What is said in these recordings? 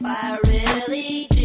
I really dig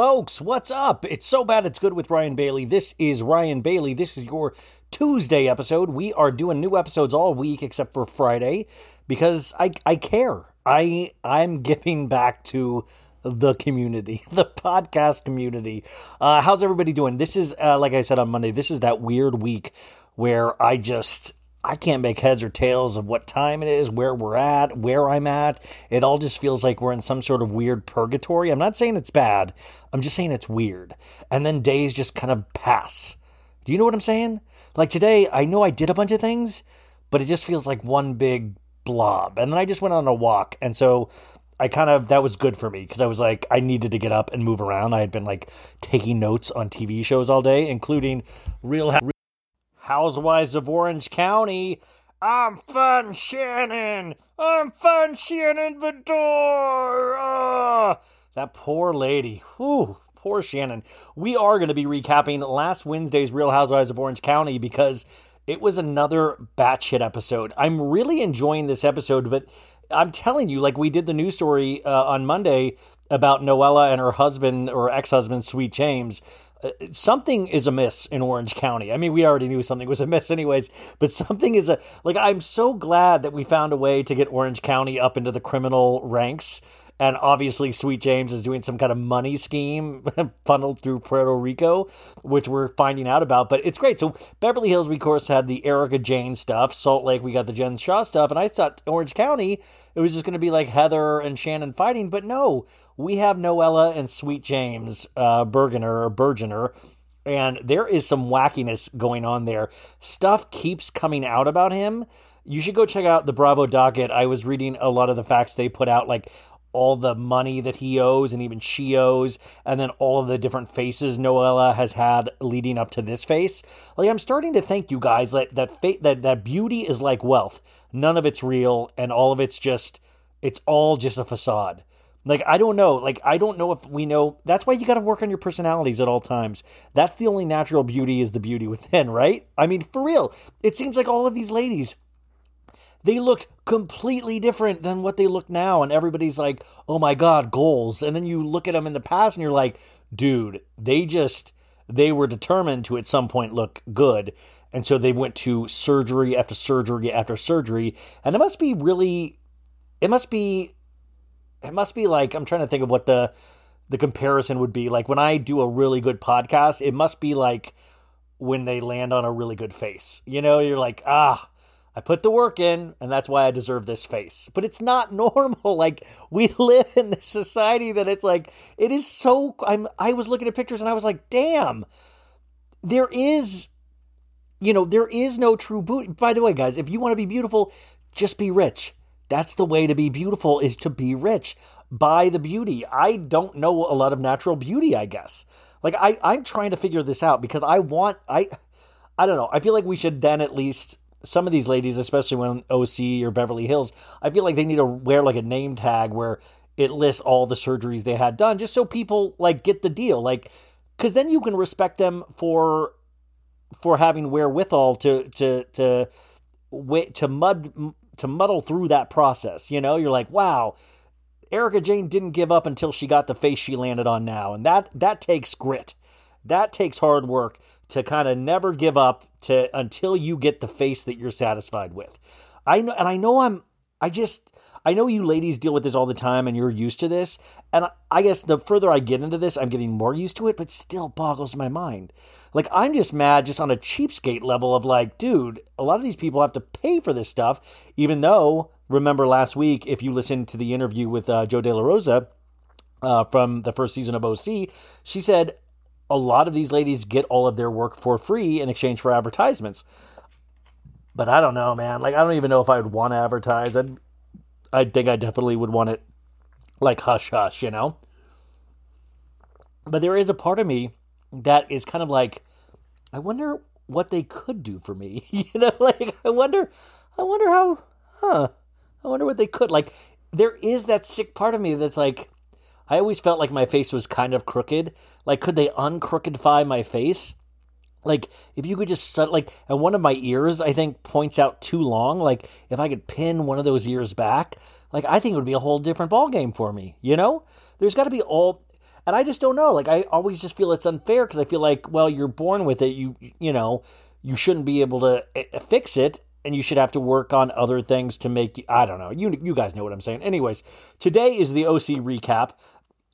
Folks, what's up? It's so bad it's good with Ryan Bailey. This is Ryan Bailey. This is your Tuesday episode. We are doing new episodes all week except for Friday because I I care. I I'm giving back to the community, the podcast community. Uh, how's everybody doing? This is uh, like I said on Monday. This is that weird week where I just I can't make heads or tails of what time it is, where we're at, where I'm at. It all just feels like we're in some sort of weird purgatory. I'm not saying it's bad. I'm just saying it's weird. And then days just kind of pass. Do you know what I'm saying? Like today, I know I did a bunch of things, but it just feels like one big blob. And then I just went on a walk. And so I kind of, that was good for me because I was like, I needed to get up and move around. I had been like taking notes on TV shows all day, including Real Housewives of Orange County. I'm Fun Shannon. I'm Fun Shannon Beador. Ah, that poor lady. Whew, poor Shannon. We are going to be recapping last Wednesday's Real Housewives of Orange County because it was another batshit episode. I'm really enjoying this episode, but I'm telling you, like we did the news story uh, on Monday about Noella and her husband or ex-husband, Sweet James. Something is amiss in Orange County. I mean, we already knew something was amiss, anyways. But something is a like. I'm so glad that we found a way to get Orange County up into the criminal ranks and obviously, Sweet James is doing some kind of money scheme funneled through Puerto Rico, which we're finding out about. But it's great. So, Beverly Hills, we, of course, had the Erika Jayne stuff. Salt Lake, we got the Jen Shah stuff. And I thought Orange County, it was just going to be like Heather and Shannon fighting. But no, we have Noella and Sweet James uh, Bergener or Bergener. And there is some wackiness going on there. Stuff keeps coming out about him you should go check out the Bravo docket. I was reading a lot of the facts they put out, like all the money that he owes and even she owes, and then all of the different faces Noella has had leading up to this face. Like I'm starting to think, you guys, that that fa- that that beauty is like wealth. None of it's real, and all of it's just it's all just a facade. Like I don't know, like I don't know if we know. That's why you got to work on your personalities at all times. That's the only natural beauty is the beauty within, right? I mean, for real. It seems like all of these ladies they looked completely different than what they look now and everybody's like oh my god goals. And then you look at them in the past and you're like dude they just they were determined to at some point look good. And so they went to surgery after surgery after surgery. And it must be really it must be it must be like i'm trying to think of what the the comparison would be. Like when i do a really good podcast it must be like when they land on a really good face. You know you're like ah I put the work in, and that's why I deserve this face. But it's not normal. Like we live in this society that it's like it is so. I'm. I was looking at pictures and I was like, damn. There is, you know, there is no true beauty. By the way, guys, if you want to be beautiful, just be rich. That's the way to be beautiful is to be rich. Buy the beauty. I don't know a lot of natural beauty. I guess. Like I, I'm trying to figure this out because I want. I. I don't know. I feel like we should then at least some of these ladies, especially when OC or Beverly Hills, I feel like they need to wear like a name tag where it lists all the surgeries they had done, just so people like get the deal. Like, because then you can respect them for for having wherewithal to to to wait to mud to muddle through that process. You know, you're like, wow. Erika Jayne didn't give up until she got the face she landed on now, and that that takes grit. That takes hard work to kind of never give up to until you get the face that you're satisfied with. I know and I know I'm I just I know you ladies deal with this all the time and you're used to this. And I guess the further I get into this, I'm getting more used to it, but still boggles my mind. Like I'm just mad just on a cheapskate level of like, dude, a lot of these people have to pay for this stuff, even though remember last week, if you listened to the interview with uh, Jo De La Rosa, uh, from the first season of OC, she said a lot of these ladies get all of their work for free in exchange for advertisements. But I don't know, man. Like I don't even know if I would want to advertise. I'd, I think I definitely would want it like hush hush, you know. But there is a part of me that is kind of like, I wonder what they could do for me. you know, like I wonder, I wonder how, huh? I wonder what they could. Like there is that sick part of me that's like, I always felt like my face was kind of crooked. Like, could they uncrookedify my face? Like, if you could just like, and one of my ears, I think, points out too long. Like, if I could pin one of those ears back, like, I think it would be a whole different ball game for me. You know, there's got to be all, and I just don't know. Like, I always just feel it's unfair because I feel like, well, you're born with it. You, you know, you shouldn't be able to eh, fix it and you should have to work on other things to make you I don't know. You you guys know what I'm saying. Anyways, today is the OC recap.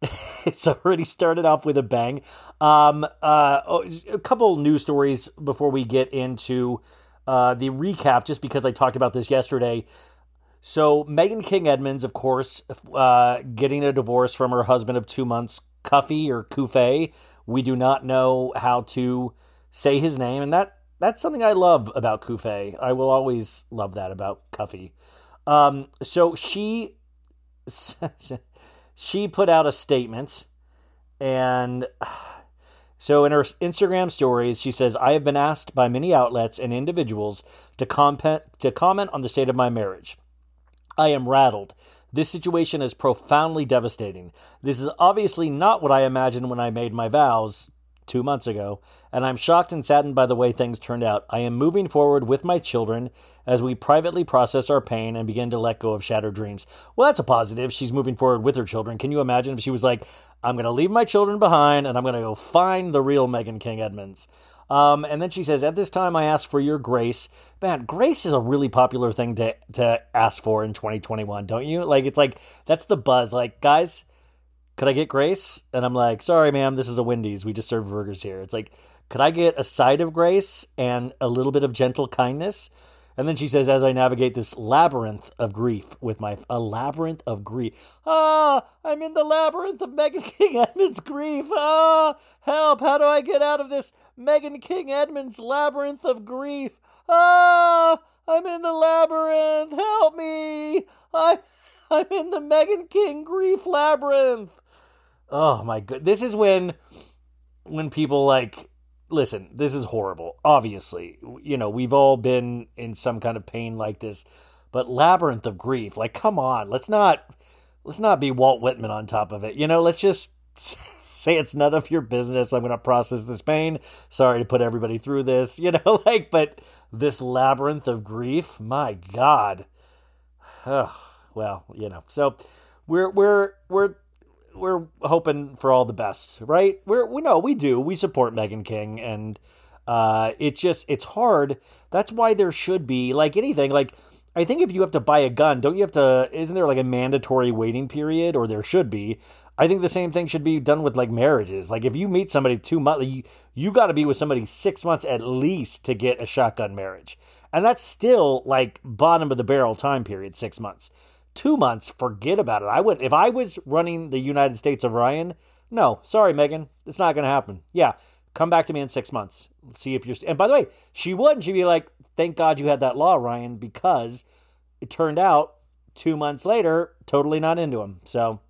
it's already started off with a bang. Um, uh, oh, a couple news stories before we get into uh, the recap, just because I talked about this yesterday. So, Megan King Edmonds, of course, uh, getting a divorce from her husband of two months, Cuffy or Kufe. We do not know how to say his name, and that that's something I love about Kufe. I will always love that about Cuffy. Um, so she she put out a statement and So in her Instagram stories, she says, "I have been asked by many outlets and individuals to comment to comment on the state of my marriage. I am rattled. This situation is profoundly devastating. This is obviously not what I imagined when I made my vows two months ago, and I'm shocked and saddened by the way things turned out. I am moving forward with my children as we privately process our pain and begin to let go of shattered dreams. Well, that's a positive. She's moving forward with her children. Can you imagine if she was like, I'm going to leave my children behind and I'm going to go find the real Megan King Edmonds? Um, and then she says, At this time, I ask for your grace. Man, grace is a really popular thing to, to ask for in 2021, don't you? Like, it's like, that's the buzz. Like, guys, could I get grace? And I'm like, sorry, ma'am, this is a Wendy's. We just serve burgers here. It's like, could I get a side of grace and a little bit of gentle kindness? And then she says, as I navigate this labyrinth of grief with my a labyrinth of grief. Ah, I'm in the labyrinth of Megan King Edmund's grief. Ah, help! How do I get out of this Megan King Edmonds' labyrinth of grief? Ah, I'm in the labyrinth. Help me! I'm I'm in the Megan King grief labyrinth. Oh my god. This is when when people like listen, this is horrible. Obviously, you know, we've all been in some kind of pain like this, but labyrinth of grief. Like come on, let's not let's not be Walt Whitman on top of it. You know, let's just say it's none of your business. I'm going to process this pain. Sorry to put everybody through this, you know, like but this labyrinth of grief, my god. Well, you know. So we're we're we're we're hoping for all the best, right? We're we know we do. We support Megan King and uh just it's hard. That's why there should be like anything like I think if you have to buy a gun, don't you have to isn't there like a mandatory waiting period or there should be? I think the same thing should be done with like marriages. Like if you meet somebody 2 months you, you got to be with somebody 6 months at least to get a shotgun marriage. And that's still like bottom of the barrel time period, 6 months two months, forget about it. I would if I was running the United States of Ryan. No, sorry, Megan, it's not going to happen. Yeah, come back to me in six months. See if you're. And by the way, she would. She'd be like, "Thank God you had that law, Ryan," because it turned out two months later, totally not into him. So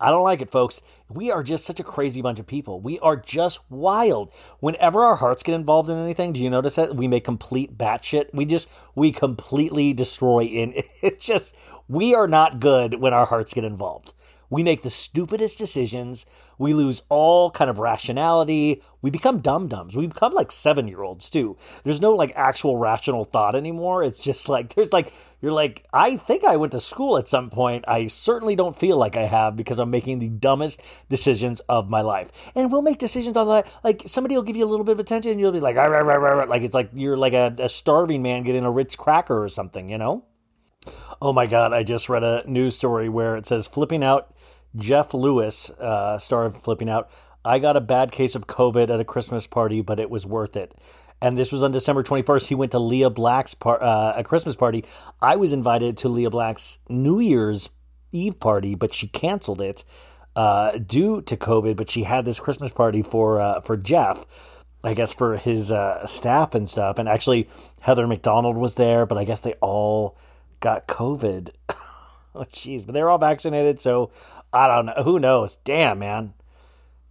I don't like it, folks. We are just such a crazy bunch of people. We are just wild. Whenever our hearts get involved in anything, do you notice that we make complete batshit? We just we completely destroy in. It's just we are not good when our hearts get involved. We make the stupidest decisions. We lose all kind of rationality. We become dum dums. We become like seven year olds too. There's no like actual rational thought anymore. It's just like, there's like, you're like, I think I went to school at some point. I certainly don't feel like I have because I'm making the dumbest decisions of my life. And we'll make decisions on that. Like somebody will give you a little bit of attention and you'll be like, "Ah, rah, rah, rah," like it's like you're like a, a starving man getting a Ritz cracker or something, you know? Oh my God, I just read a news story where it says flipping out Jeff Lewis, uh, star of Flipping Out. I got a bad case of COVID at a Christmas party, but it was worth it. And this was on December 21st. He went to Leah Black's par- uh, a Christmas party. I was invited to Leah Black's New Year's Eve party, but she canceled it uh, due to COVID. But she had this Christmas party for uh, for Jeff. I guess for his uh, staff and stuff. And actually, Heather McDonald was there, but I guess they all got COVID. oh, jeez. But they're all vaccinated, so I don't know. Who knows? Damn, man.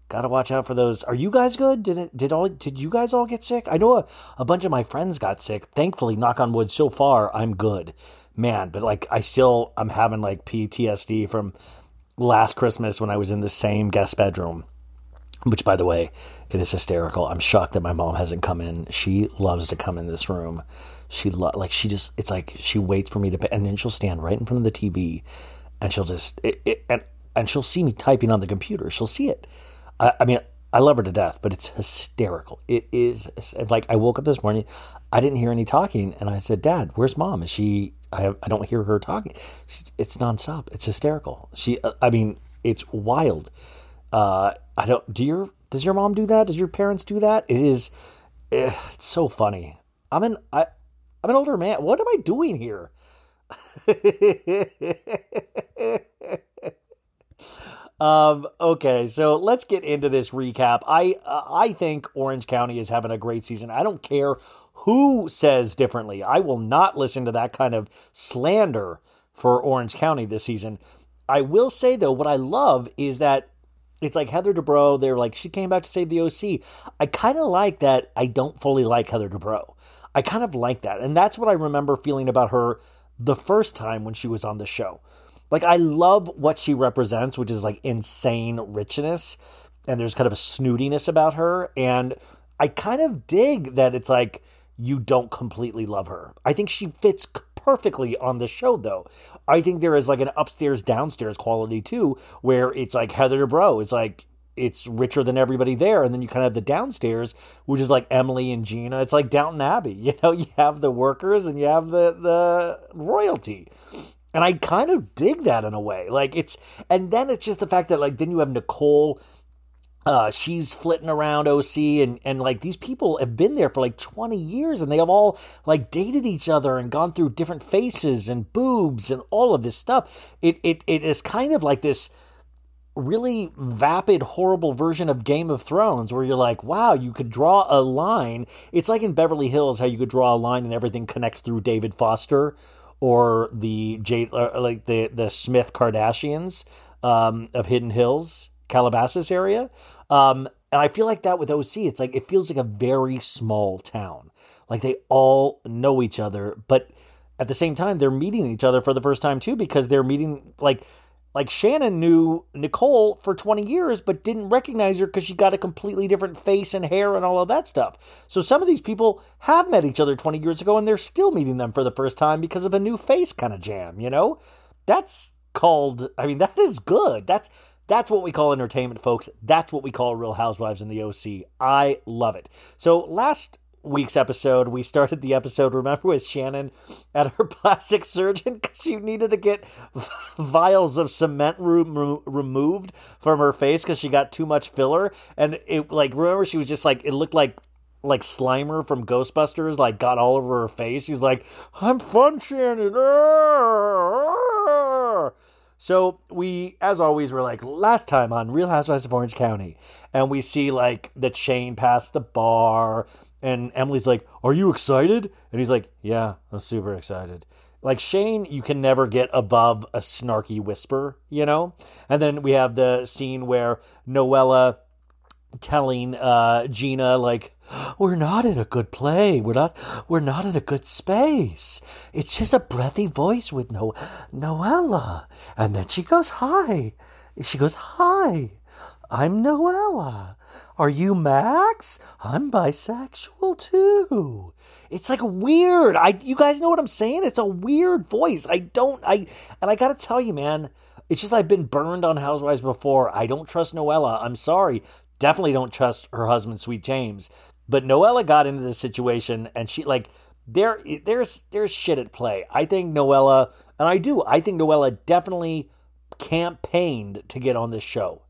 Gotta watch out for those. Are you guys good? Did it? Did all? Did you guys all get sick? I know a, a bunch of my friends got sick. Thankfully, knock on wood, so far I'm good, man. But like, I still I'm having like PTSD from last Christmas when I was in the same guest bedroom which by the way it is hysterical i'm shocked that my mom hasn't come in she loves to come in this room she lo- like she just it's like she waits for me to and then she'll stand right in front of the tv and she'll just it, it, and and she'll see me typing on the computer she'll see it I, I mean i love her to death but it's hysterical it is like i woke up this morning i didn't hear any talking and i said dad where's mom is she i, have, I don't hear her talking she, it's nonstop it's hysterical she i mean it's wild uh, I don't. Do your does your mom do that? Does your parents do that? It is. eh, It's so funny. I'm an I. I'm an older man. What am I doing here? um. Okay. So let's get into this recap. I uh, I think Orange County is having a great season. I don't care who says differently. I will not listen to that kind of slander for Orange County this season. I will say though, what I love is that it's like Heather Dubrow. They're like she came back to save the OC. I kind of like that. I don't fully like Heather Dubrow. I kind of like that, and that's what I remember feeling about her the first time when she was on the show. Like I love what she represents, which is like insane richness, and there's kind of a snootiness about her, and I kind of dig that it's like you don't completely love her. I think she fits perfectly on the show though. I think there is like an upstairs downstairs quality too where it's like Heather Dubrow it's like it's richer than everybody there and then you kind of have the downstairs which is like Emily and Gina. It's like Downton Abbey. You know, you have the workers and you have the the royalty. And I kind of dig that in a way. Like it's and then it's just the fact that like then you have Nicole uh, she's flitting around OC and, and like these people have been there for like 20 years and they have all like dated each other and gone through different faces and boobs and all of this stuff. It, it, it is kind of like this really vapid, horrible version of Game of Thrones where you're like, wow, you could draw a line. It's like in Beverly Hills how you could draw a line and everything connects through David Foster or the J, uh, like the, the Smith Kardashians um, of Hidden Hills Calabasas area. Um, and I feel like that with OC, it's like it feels like a very small town. Like they all know each other, but at the same time, they're meeting each other for the first time too, because they're meeting like like Shannon knew Nicole for 20 years, but didn't recognize her because she got a completely different face and hair and all of that stuff. So some of these people have met each other 20 years ago and they're still meeting them for the first time because of a new face kind of jam, you know? That's called, I mean, that is good. That's that's what we call entertainment, folks. That's what we call Real Housewives in the OC. I love it. So last week's episode, we started the episode, remember, with Shannon at her plastic surgeon because she needed to get vials of cement re- removed from her face because she got too much filler. And it, like, remember, she was just like, it looked like like Slimer from Ghostbusters, like got all over her face. She's like, I'm fun, Shannon. So we, as always, we're like last time on Real Housewives of Orange County, and we see like the Shane past the bar, and Emily's like, "Are you excited?" And he's like, "Yeah, I'm super excited." Like Shane, you can never get above a snarky whisper, you know. And then we have the scene where Noella telling uh, Gina like we're not in a good play. We're not we're not in a good space. It's just a breathy voice with no Noella. And then she goes, Hi. She goes, Hi. I'm Noella. Are you Max? I'm bisexual too. It's like weird. I you guys know what I'm saying? It's a weird voice. I don't I and I gotta tell you, man, it's just I've been burned on Housewives before. I don't trust Noella. I'm sorry. Definitely don't trust her husband, Sweet James. But Noella got into this situation and she like there there's there's shit at play. I think Noella and I do, I think Noella definitely campaigned to get on this show.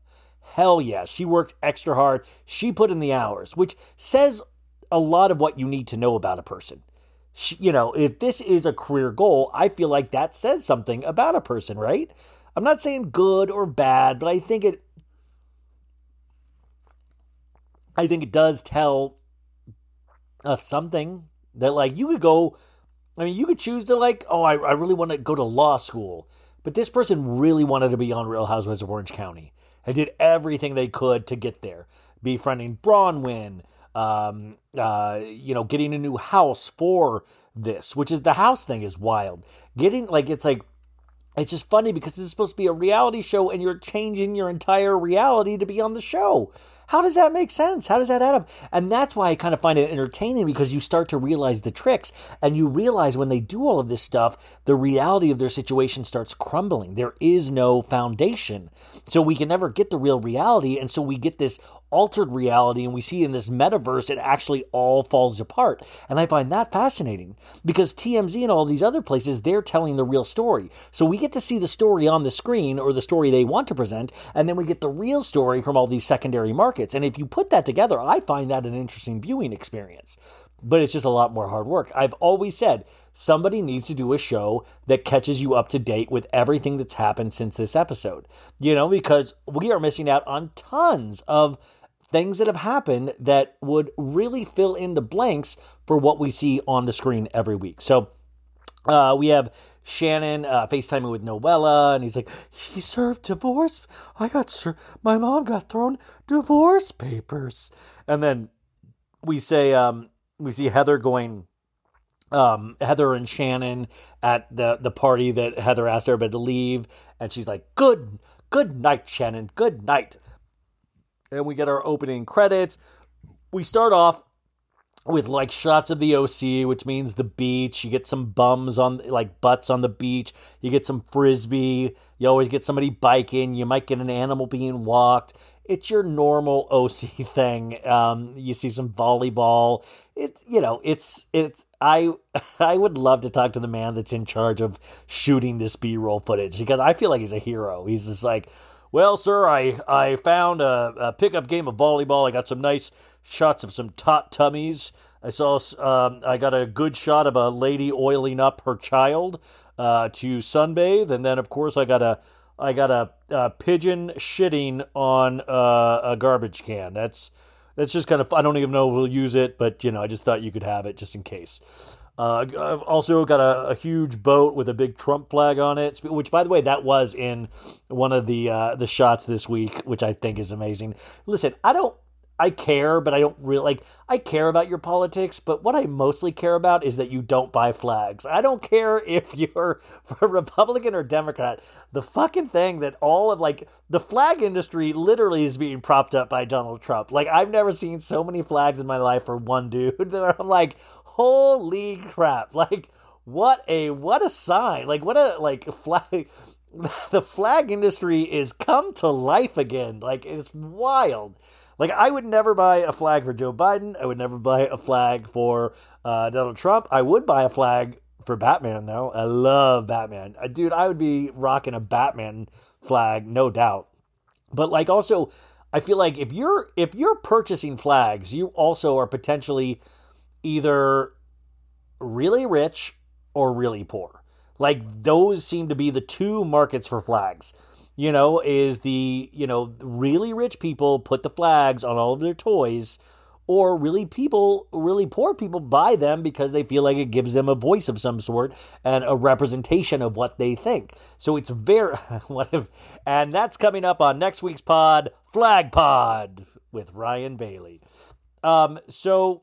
Hell yeah, she worked extra hard. She put in the hours, which says a lot of what you need to know about a person. She, you know, if this is a career goal, I feel like that says something about a person, right? I'm not saying good or bad, but I think it I think it does tell us something that like you could go I mean you could choose to like, oh I, I really want to go to law school. But this person really wanted to be on Real Housewives of Orange County and did everything they could to get there. Befriending Braunwyn, um, uh, you know, getting a new house for this, which is the house thing is wild. Getting like it's like it's just funny because this is supposed to be a reality show and you're changing your entire reality to be on the show. How does that make sense? How does that add up? And that's why I kind of find it entertaining because you start to realize the tricks and you realize when they do all of this stuff, the reality of their situation starts crumbling. There is no foundation. So we can never get the real reality. And so we get this altered reality and we see in this metaverse it actually all falls apart. And I find that fascinating because TMZ and all these other places, they're telling the real story. So we get to see the story on the screen or the story they want to present, and then we get the real story from all these secondary markets. And if you put that together, I find that an interesting viewing experience. But it's just a lot more hard work. I've always said somebody needs to do a show that catches you up to date with everything that's happened since this episode. You know, because we are missing out on tons of things that have happened that would really fill in the blanks for what we see on the screen every week. So uh, we have Shannon uh, FaceTiming with Noella, and he's like, he served divorce. I got, ser- my mom got thrown divorce papers. And then we say, um, we see Heather going, um, Heather and Shannon at the, the party that Heather asked everybody to leave. And she's like, good, good night, Shannon. Good night. And we get our opening credits. We start off with like shots of the OC, which means the beach. You get some bums on like butts on the beach. You get some frisbee. You always get somebody biking. You might get an animal being walked. It's your normal OC thing. Um, you see some volleyball. It's you know it's it's I I would love to talk to the man that's in charge of shooting this B roll footage because I feel like he's a hero. He's just like. Well, sir, I, I found a, a pickup game of volleyball. I got some nice shots of some tot tummies. I saw um, I got a good shot of a lady oiling up her child uh, to sunbathe, and then of course I got a I got a, a pigeon shitting on uh, a garbage can. That's that's just kind of I don't even know if we'll use it, but you know I just thought you could have it just in case. Uh, I've also got a, a, huge boat with a big Trump flag on it, which, by the way, that was in one of the uh, the shots this week, which I think is amazing. Listen, I don't, I care, but I don't really like. I care about your politics, but what I mostly care about is that you don't buy flags. I don't care if you're a Republican or Democrat. The fucking thing that all of like the flag industry literally is being propped up by Donald Trump. Like I've never seen so many flags in my life for one dude. That I'm like holy crap. Like what a what a sign. Like what a like flag the flag industry is come to life again. Like it's wild. Like i would never buy a flag for joe biden. I would never buy a flag for uh, donald trump. I would buy a flag for batman though. I love batman. Uh, dude i would be rocking a batman flag no doubt. But like also i feel like if you're if you're purchasing flags you also are potentially either really rich or really poor. Like those seem to be the two markets for flags. You know, is the, you know, really rich people put the flags on all of their toys or really people, really poor people buy them because they feel like it gives them a voice of some sort and a representation of what they think. So it's very what if and that's coming up on next week's pod, Flag Pod with Ryan Bailey. Um so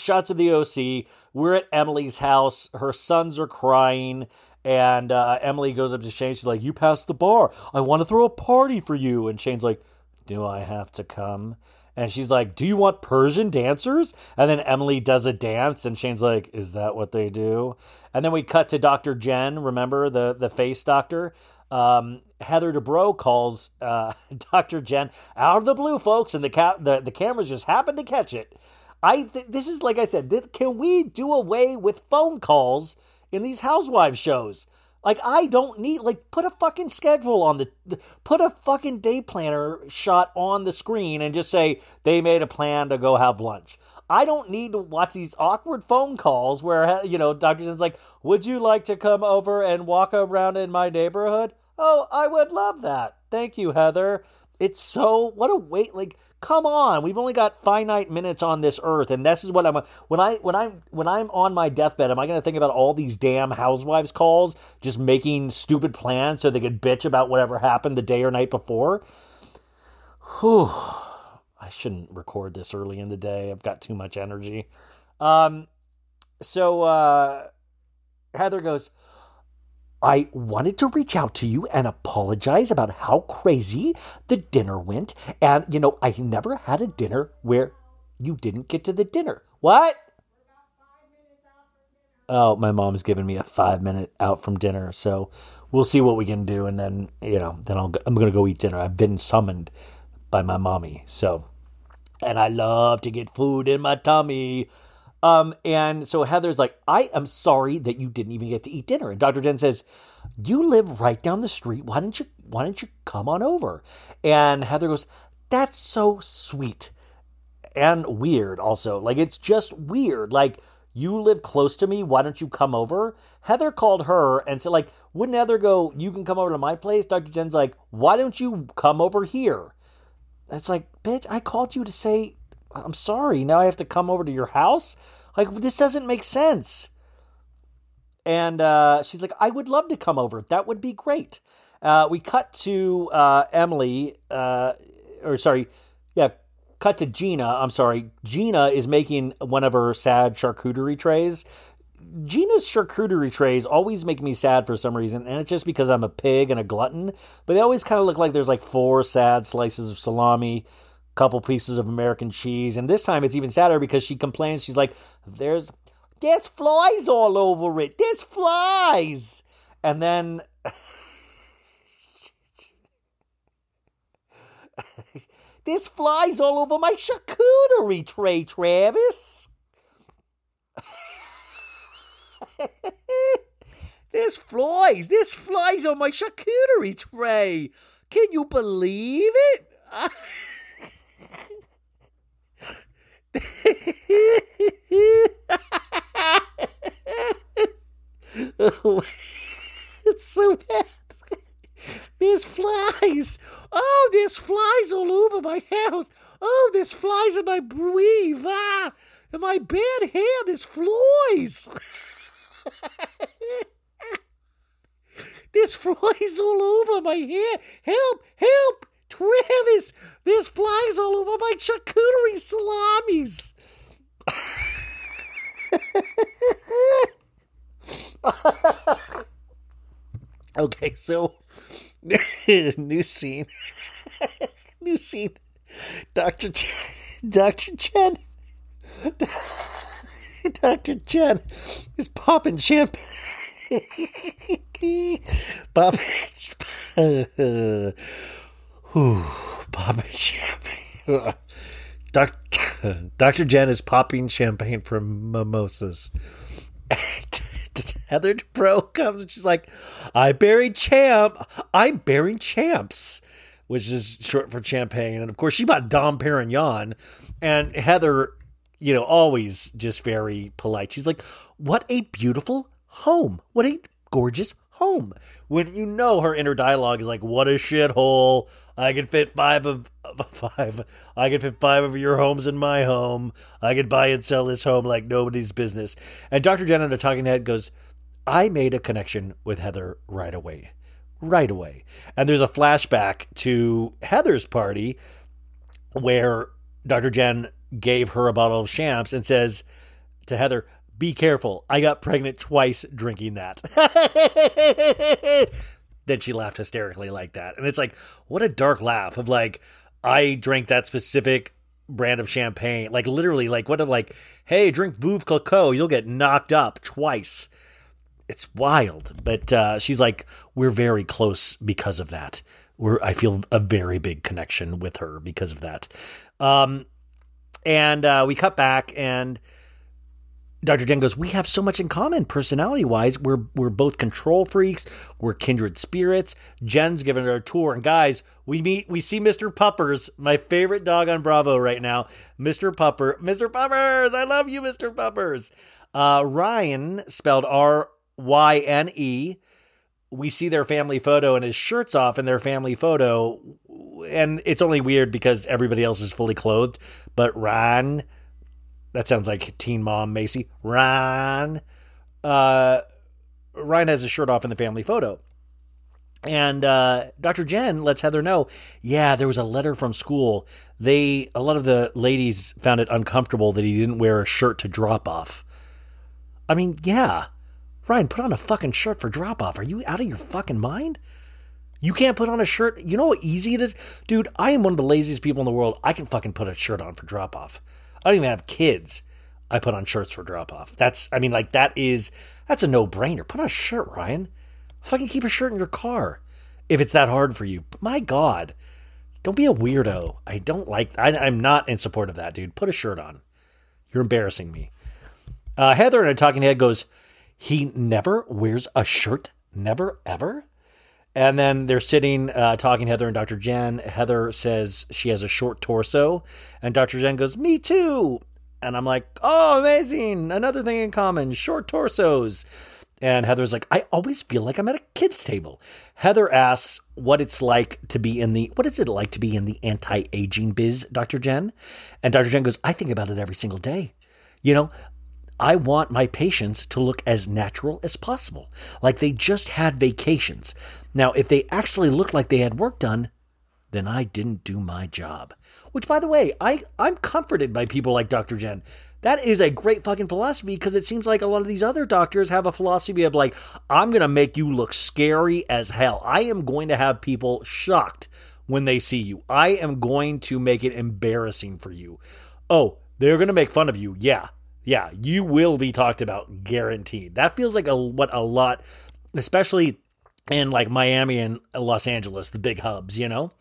shots of the OC. We're at Emily's house. Her sons are crying. And uh, Emily goes up to Shane. She's like, You passed the bar. I want to throw a party for you. And Shane's like, Do I have to come? And she's like, Do you want Persian dancers? And then Emily does a dance. And Shane's like, Is that what they do? And then we cut to Dr. Jen. Remember the, the face doctor? Um, Heather Dubrow calls uh, Dr. Jen out of the blue, folks. And the, ca- the, the cameras just happened to catch it. I th- this is like I said. Th- can we do away with phone calls in these housewives shows? Like I don't need like put a fucking schedule on the put a fucking day planner shot on the screen and just say they made a plan to go have lunch. I don't need to watch these awkward phone calls where uh, you know Dr. Jen's like, "Would you like to come over and walk around in my neighborhood?" Oh, I would love that. Thank you, Heather. It's so what a wait like come on we've only got finite minutes on this earth and this is what i'm when i when i'm when i'm on my deathbed am i going to think about all these damn housewives calls just making stupid plans so they could bitch about whatever happened the day or night before? Whew. i shouldn't record this early in the day. I've got too much energy. Um so uh heather goes I wanted to reach out to you and apologize about how crazy the dinner went. And, you know, I never had a dinner where you didn't get to the dinner. What? Oh, my mom's giving me a five minute out from dinner. So we'll see what we can do. And then, you know, then I'll, I'm going to go eat dinner. I've been summoned by my mommy. So, and I love to get food in my tummy. Um, and so Heather's like, I am sorry that you didn't even get to eat dinner. And Dr. Jen says, You live right down the street. Why don't you why don't you come on over? And Heather goes, That's so sweet. And weird also. Like it's just weird. Like you live close to me. Why don't you come over? Heather called her and said, like, wouldn't Heather go, you can come over to my place? Dr. Jen's like, why don't you come over here? And it's like, bitch, I called you to say I'm sorry. Now I have to come over to your house? Like, this doesn't make sense. And uh, she's like, I would love to come over. That would be great. Uh, we cut to uh, Emily, uh, or sorry, yeah, cut to Gina. I'm sorry. Gina is making one of her sad charcuterie trays. Gina's charcuterie trays always make me sad for some reason, and it's just because I'm a pig and a glutton. But they always kind of look like there's like four sad slices of salami, couple pieces of American cheese, and this time it's even sadder because she complains. She's like, "There's, there's flies all over it. There's flies," and then. There's flies all over my charcuterie tray, Travis. There's flies. There's flies on my charcuterie tray. Can you believe it? it's so bad. There's flies. Oh, there's flies all over my house. Oh, there's flies in my weave. Ah, in my bed hair, there's flies. there's flies all over my hair. Help, help, Travis. There's flies all over my charcuterie salamis. okay, so new scene. new scene. Dr. Chen, Dr. Chen. Dr. Chen is popping champagne. Whew, popping champagne. Dr. Dr. Jen is popping champagne for mimosas. Heather Dubrow comes and she's like, I buried champ. I'm burying champs, which is short for champagne. And of course, she bought Dom Perignon. And Heather, you know, always just very polite. She's like, What a beautiful home. What a gorgeous home. When you know her inner dialogue is like, What a shithole. I could fit five of five. I could fit five of your homes in my home. I could buy and sell this home like nobody's business. And Dr. Jen on the talking head goes, I made a connection with Heather right away. Right away. And there's a flashback to Heather's party where Dr. Jen gave her a bottle of champs and says to Heather, Be careful. I got pregnant twice drinking that. then she laughed hysterically like that. And it's like, what a dark laugh of like, I drank that specific brand of champagne. Like literally, like what a like, hey, drink Veuve Clicquot, you'll get knocked up twice. It's wild. But uh, she's like, we're very close because of that. We're I feel a very big connection with her because of that. Um and uh, we cut back and Dr. Jen goes, We have so much in common personality wise. We're we're both control freaks. We're kindred spirits. Jen's giving her a tour. And guys, we meet we see Mr. Puppers, my favorite dog on Bravo right now. Mr. Pupper. Mr. Puppers. I love you, Mr. Puppers. Uh, Ryan spelled R Y N E. We see their family photo and his shirt's off in their family photo. And it's only weird because everybody else is fully clothed. But Ryan that sounds like teen mom Macy. Ryan. Uh, Ryan has his shirt off in the family photo. And uh, Dr. Jen lets Heather know, yeah, there was a letter from school. They a lot of the ladies found it uncomfortable that he didn't wear a shirt to drop off. I mean, yeah. Ryan, put on a fucking shirt for drop off. Are you out of your fucking mind? You can't put on a shirt. You know how easy it is? Dude, I am one of the laziest people in the world. I can fucking put a shirt on for drop off. I don't even have kids. I put on shirts for drop off. That's, I mean, like, that is, that's a no brainer. Put on a shirt, Ryan. Fucking keep a shirt in your car if it's that hard for you. My God. Don't be a weirdo. I don't like, I, I'm not in support of that, dude. Put a shirt on. You're embarrassing me. Uh, Heather in a talking head goes, he never wears a shirt? Never, ever? And then they're sitting uh, talking, Heather and Dr. Jen. Heather says she has a short torso, and Dr. Jen goes, Me too. And I'm like, Oh, amazing. Another thing in common short torsos. And Heather's like, I always feel like I'm at a kid's table. Heather asks what it's like to be in the, what is it like to be in the anti aging biz, Dr. Jen? And Dr. Jen goes, I think about it every single day. You know, I want my patients to look as natural as possible, like they just had vacations. Now, if they actually looked like they had work done, then I didn't do my job. Which, by the way, I, I'm comforted by people like Dr. Jen. That is a great fucking philosophy because it seems like a lot of these other doctors have a philosophy of like, I'm going to make you look scary as hell. I am going to have people shocked when they see you. I am going to make it embarrassing for you. Oh, they're going to make fun of you. Yeah. Yeah. You will be talked about, guaranteed. That feels like a what a lot, especially in like Miami and Los Angeles, the big hubs, you know?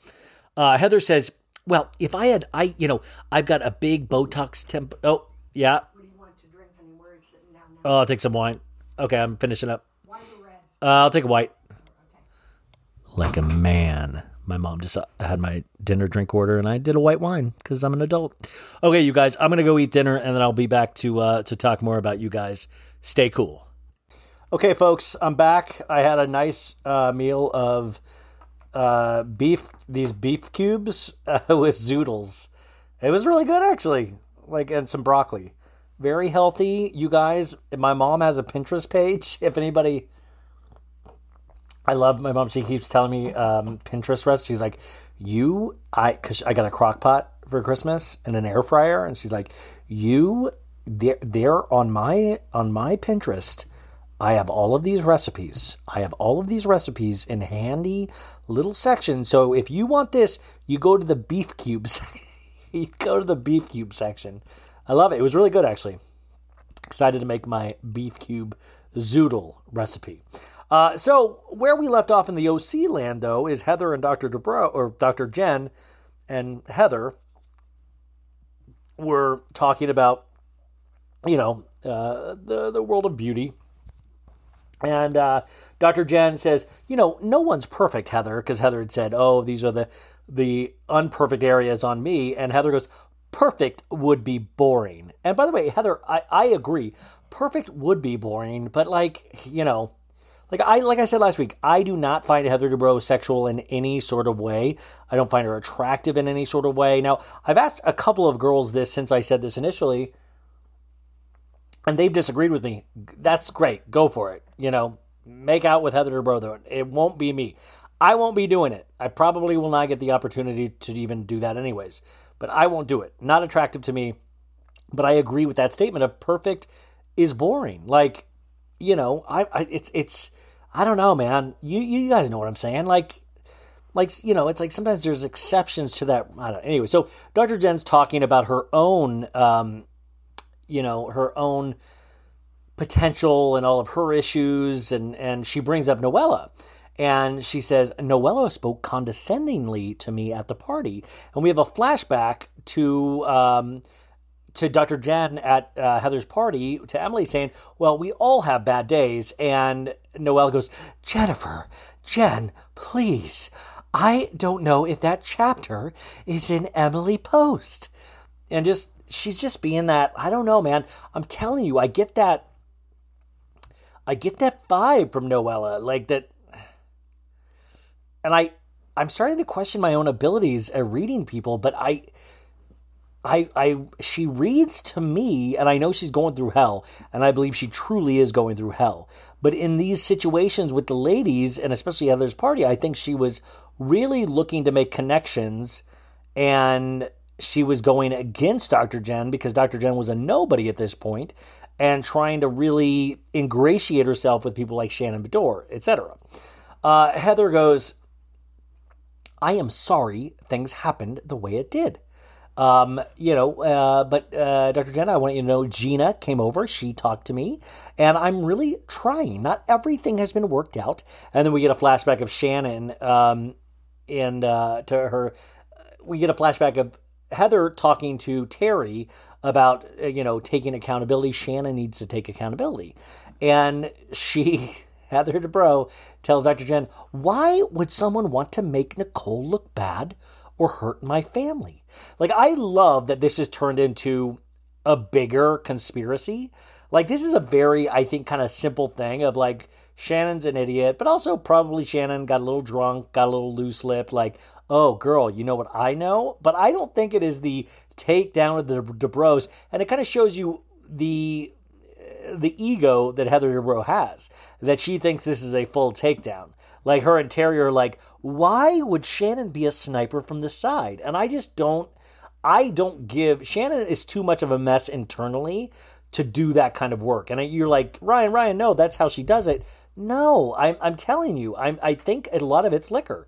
Uh, Heather says, well, if I had, I, you know, I've got a big Botox temp. Oh, yeah. Oh, I'll take some wine. Okay, I'm finishing up. White or red? Uh, I'll take a white. Like a man. My mom just uh, had my dinner drink order, and I did a white wine because I'm an adult. Okay, you guys, I'm gonna go eat dinner, and then I'll be back to uh, to talk more about you guys. Stay cool. Okay, folks, I'm back. I had a nice uh, meal of uh, beef, these beef cubes uh, with zoodles. It was really good, actually. Like, and some broccoli. Very healthy, you guys. My mom has a Pinterest page. If anybody, I love my mom. She keeps telling me um, Pinterest recipes. She's like, you, I, because I got a crock pot for Christmas and an air fryer, and she's like, you, they're, they're on my on my Pinterest. I have all of these recipes. I have all of these recipes in handy little sections. So if you want this, you go to the beef cubes. you go to the beef cube section. I love it. It was really good, actually. Excited to make my beef cube zoodle recipe. Uh, so where we left off in the OC land, though, is Heather and Dr. Dubrow, or Dr. Jen and Heather were talking about, you know, uh, the the world of beauty and uh, Dr. Jen says, you know, no one's perfect, Heather, because Heather had said, oh, these are the the unperfect areas on me. And Heather goes, perfect would be boring. And by the way, Heather, I, I agree. Perfect would be boring, but like, you know, like I like I said last week, I do not find Heather Dubrow sexual in any sort of way. I don't find her attractive in any sort of way. Now, I've asked a couple of girls this since I said this initially and they've disagreed with me. That's great. Go for it. You know, make out with Heather Dubrow. Though. It won't be me. I won't be doing it. I probably will not get the opportunity to even do that anyways. But I won't do it. Not attractive to me. But I agree with that statement of perfect is boring. Like, you know, I, I it's it's I don't know, man. You you guys know what I'm saying. Like like you know, it's like sometimes there's exceptions to that. I don't. Anyway, so Dr. Jen's talking about her own um, you know her own potential and all of her issues and and she brings up Noella and she says Noella spoke condescendingly to me at the party and we have a flashback to um, to Dr. Jen at uh, Heather's party to Emily saying, "Well, we all have bad days." And Noelle goes, "Jennifer, Jen, please. I don't know if that chapter is in Emily Post." And just she's just being that I don't know, man. I'm telling you, I get that I get that vibe from Noella, like that and I I'm starting to question my own abilities at reading people, but I I I she reads to me and I know she's going through hell and I believe she truly is going through hell. But in these situations with the ladies and especially Heather's party, I think she was really looking to make connections and she was going against Dr. Jen because Dr. Jen was a nobody at this point and trying to really ingratiate herself with people like Shannon Beador, etc. Uh, Heather goes, I am sorry things happened the way it did. Um, you know, uh, but uh, Dr. Jenna, I want you to know Gina came over. She talked to me, and I'm really trying. Not everything has been worked out. And then we get a flashback of Shannon um, and uh, to her. We get a flashback of Heather talking to Terry about uh, you know taking accountability. Shannon needs to take accountability, and she Heather Dubrow tells Dr. Jen, "Why would someone want to make Nicole look bad or hurt my family?" Like I love that this has turned into a bigger conspiracy. Like this is a very I think kind of simple thing of like Shannon's an idiot, but also probably Shannon got a little drunk, got a little loose lipped, like, oh, girl, you know what I know? But I don't think it is the takedown of the Dubrows. And it kind of shows you the the ego that Heather Dubrow has, that she thinks this is a full takedown. Like her and Terry are like, why would Shannon be a sniper from the side? And I just don't, I don't give, Shannon is too much of a mess internally to do that kind of work. And you're like, Ryan, Ryan, no, that's how she does it. No, I'm, I'm telling you, I'm, I think a lot of it's liquor.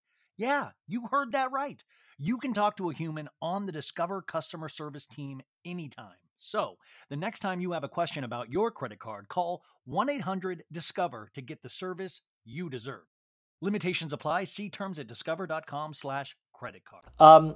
Yeah, you heard that right. You can talk to a human on the Discover customer service team anytime. So, the next time you have a question about your credit card, call 1 800 Discover to get the service you deserve. Limitations apply. See terms at discover.com/slash credit card. Um,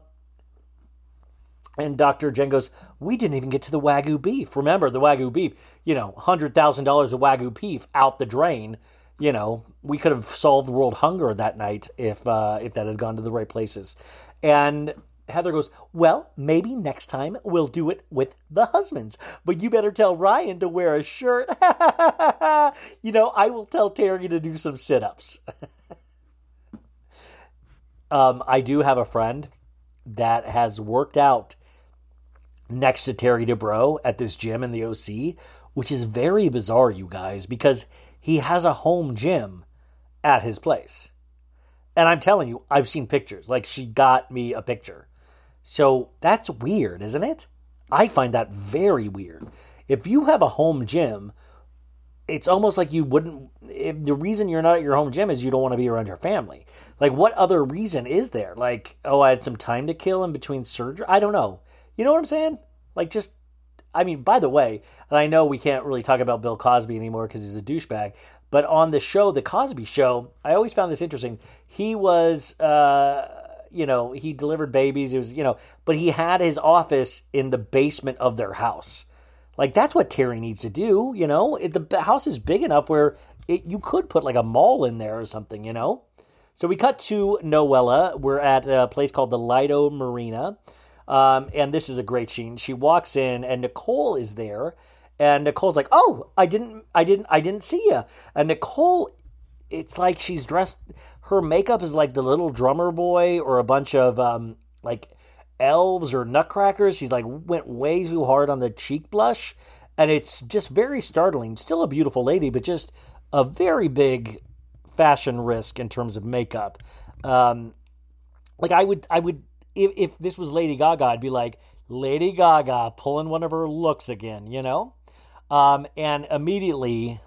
and Dr. Jen goes, We didn't even get to the Wagyu beef. Remember, the Wagyu beef, you know, $100,000 of Wagyu beef out the drain. You know, we could have solved world hunger that night if uh, if that had gone to the right places. And Heather goes, Well, maybe next time we'll do it with the husbands. But you better tell Ryan to wear a shirt. you know, I will tell Terry to do some sit ups. um, I do have a friend that has worked out next to Terry Dubrow at this gym in the OC, which is very bizarre, you guys, because he has a home gym at his place. And I'm telling you, I've seen pictures. Like she got me a picture. So that's weird, isn't it? I find that very weird. If you have a home gym, it's almost like you wouldn't. The reason you're not at your home gym is you don't want to be around your family. Like, what other reason is there? Like, oh, I had some time to kill in between surgery. I don't know. You know what I'm saying? Like, just. I mean, by the way, and I know we can't really talk about Bill Cosby anymore because he's a douchebag, but on the show, The Cosby Show, I always found this interesting. He was, uh, you know, he delivered babies. It was, you know, but he had his office in the basement of their house. Like that's what Terry needs to do, you know. It, the house is big enough where it, you could put like a mall in there or something, you know. So we cut to Noella. We're at a place called the Lido Marina, um, and this is a great scene. She walks in, and Nicole is there, and Nicole's like, "Oh, I didn't, I didn't, I didn't see you." And Nicole, it's like she's dressed. Her makeup is like the little drummer boy or a bunch of um, like elves or nutcrackers. She's like went way too hard on the cheek blush, and it's just very startling. Still a beautiful lady, but just a very big fashion risk in terms of makeup. Um, like I would, I would, if, if this was Lady Gaga, I'd be like Lady Gaga pulling one of her looks again, you know. Um, and immediately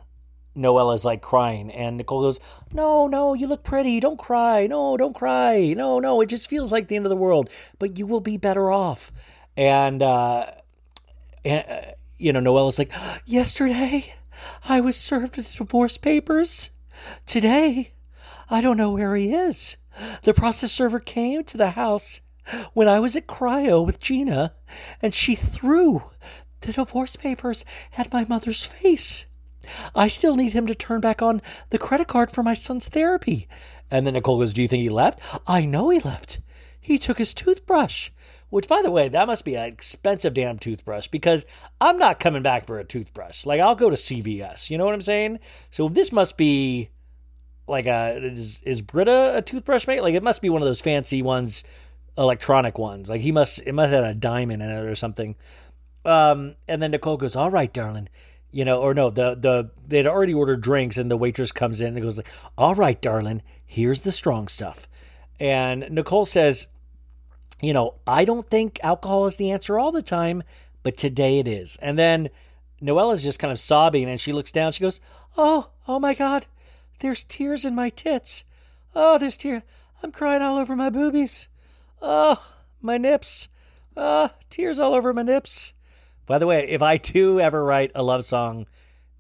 Noella's like crying, and Nicole goes, No, no, you look pretty. Don't cry. No, don't cry. No, no, it just feels like the end of the world, but you will be better off. And, uh, and uh, you know, Noella's like, Yesterday, I was served with divorce papers. Today, I don't know where he is. The process server came to the house when I was at cryo with Gina, and she threw the divorce papers at my mother's face. I still need him to turn back on the credit card for my son's therapy. And then Nicole goes, Do you think he left? I know he left. He took his toothbrush. Which, by the way, that must be an expensive damn toothbrush because I'm not coming back for a toothbrush. Like, I'll go to CVS. You know what I'm saying? So this must be like a is is Brita a toothbrush mate? Like it must be one of those fancy ones, electronic ones. Like he must it must have had a diamond in it or something. Um, and then Nicole goes, "All right, darling." You know, or no, the the they'd already ordered drinks, and the waitress comes in and goes like, "All right, darling, here's the strong stuff." And Nicole says, "You know, I don't think alcohol is the answer all the time, but today it is." And then Noella's just kind of sobbing, and she looks down. She goes, "Oh, oh my God, there's tears in my tits. Oh, there's tears. I'm crying all over my boobies. Oh, my nips. Ah, tears all over my nips." By the way, if I do ever write a love song,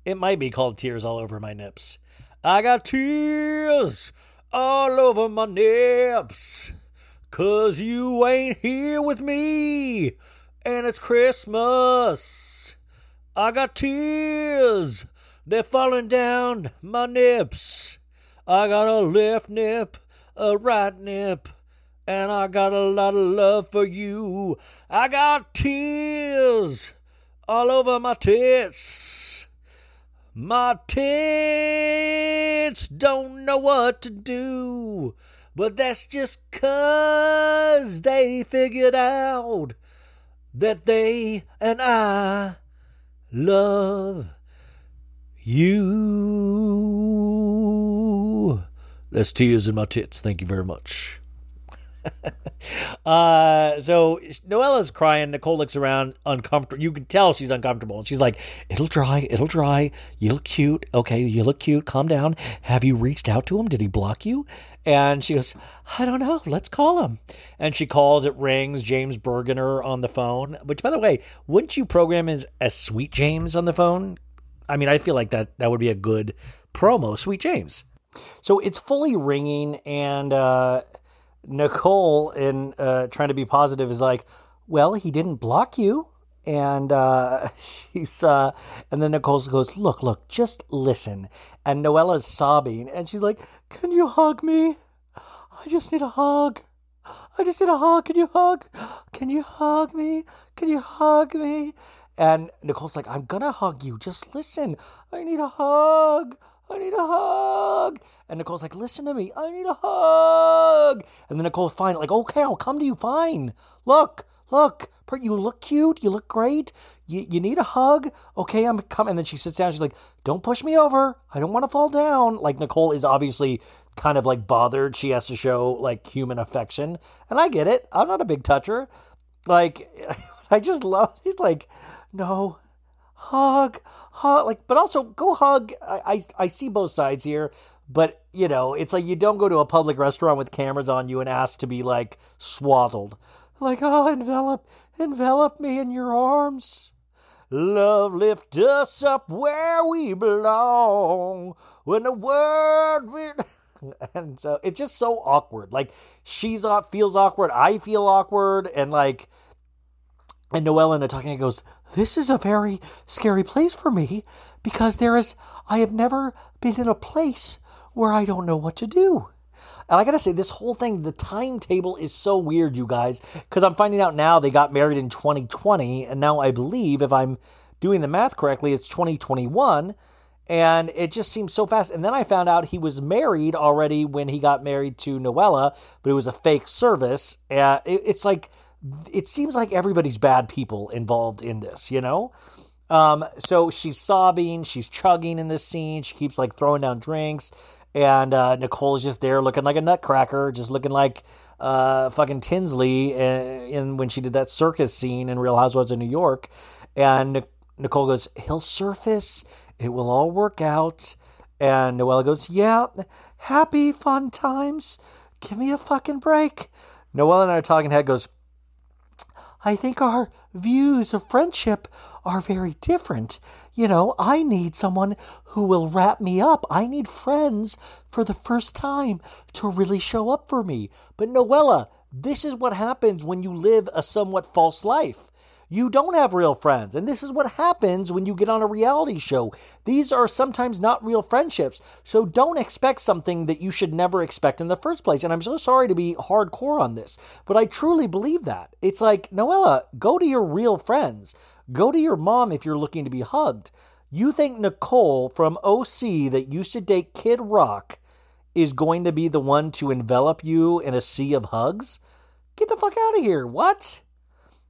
it might be called Tears All Over My Nips. I got tears all over my nips. Cause you ain't here with me. And it's Christmas. I got tears. They're falling down my nips. I got a left nip, a right nip. And I got a lot of love for you. I got tears all over my tits. My tits don't know what to do, but that's just 'cause they figured out that they and I love you. That's tears in my tits. Thank you very much. uh, so Noella's crying. Nicole looks around, uncomfortable. You can tell she's uncomfortable. And she's like, "It'll dry. It'll dry. You look cute. Okay, you look cute. Calm down. Have you reached out to him? Did he block you?" And she goes, "I don't know. Let's call him." And she calls. It rings. James Bergener on the phone. Which, by the way, wouldn't you program as as Sweet James on the phone? I mean, I feel like that that would be a good promo, Sweet James. So it's fully ringing, and uh, Nicole, in uh, trying to be positive, is like, "Well, he didn't block you." And uh, she's, uh, and then Nicole goes, "Look, look, just listen." And Noella's sobbing, and she's like, "Can you hug me? I just need a hug. I just need a hug. Can you hug? Can you hug me? Can you hug me?" And Nicole's like, "I'm gonna hug you. Just listen. I need a hug." I need a hug. And Nicole's like, listen to me. I need a hug. And then Nicole's fine. Like, okay, I'll come to you. Fine. Look, look. You look cute. You look great. You, you need a hug. Okay, I'm coming. And then she sits down. She's like, don't push me over. I don't want to fall down. Like, Nicole is obviously kind of like bothered. She has to show like human affection. And I get it. I'm not a big toucher. Like, I just love, he's like, no, hug, hug, like, but also go hug. I, I, I see both sides here, but you know, it's like you don't go to a public restaurant with cameras on you and ask to be like swaddled, like, oh, envelop, envelop me in your arms. Love lift us up where we belong when the world. And so it's just so awkward. Like she's off, feels awkward. I feel awkward, and like and Noelle in a talking head goes, This is a very scary place for me because there is, I have never been in a place where I don't know what to do. And I gotta say, this whole thing, the timetable is so weird, you guys, because I'm finding out now they got married in 2020, and now I believe, if I'm doing the math correctly, it's 2021. And it just seems so fast. And then I found out he was married already when he got married to Noella, but it was a fake service. Uh, it, it's like, it seems like everybody's bad people involved in this, you know? Um, so she's sobbing, she's chugging in this scene, she keeps like throwing down drinks, and uh, Nicole's just there looking like a nutcracker, just looking like uh, fucking Tinsley in, in when she did that circus scene in Real Housewives of New York. And Nicole goes, He'll surface, it will all work out. And Noella goes, Yeah, happy fun times. Give me a fucking break. Noella and I are talking head goes, I think our views of friendship are very different. You know, I need someone who will wrap me up. I need friends for the first time to really show up for me. But Noella, this is what happens when you live a somewhat false life. You don't have real friends. And this is what happens when you get on a reality show. These are sometimes not real friendships. So don't expect something that you should never expect in the first place. And I'm so sorry to be hardcore on this, but I truly believe that. It's like, Noella, go to your real friends. Go to your mom if you're looking to be hugged. You think Nicole from OC that used to date Kid Rock is going to be the one to envelop you in a sea of hugs? Get the fuck out of here. What?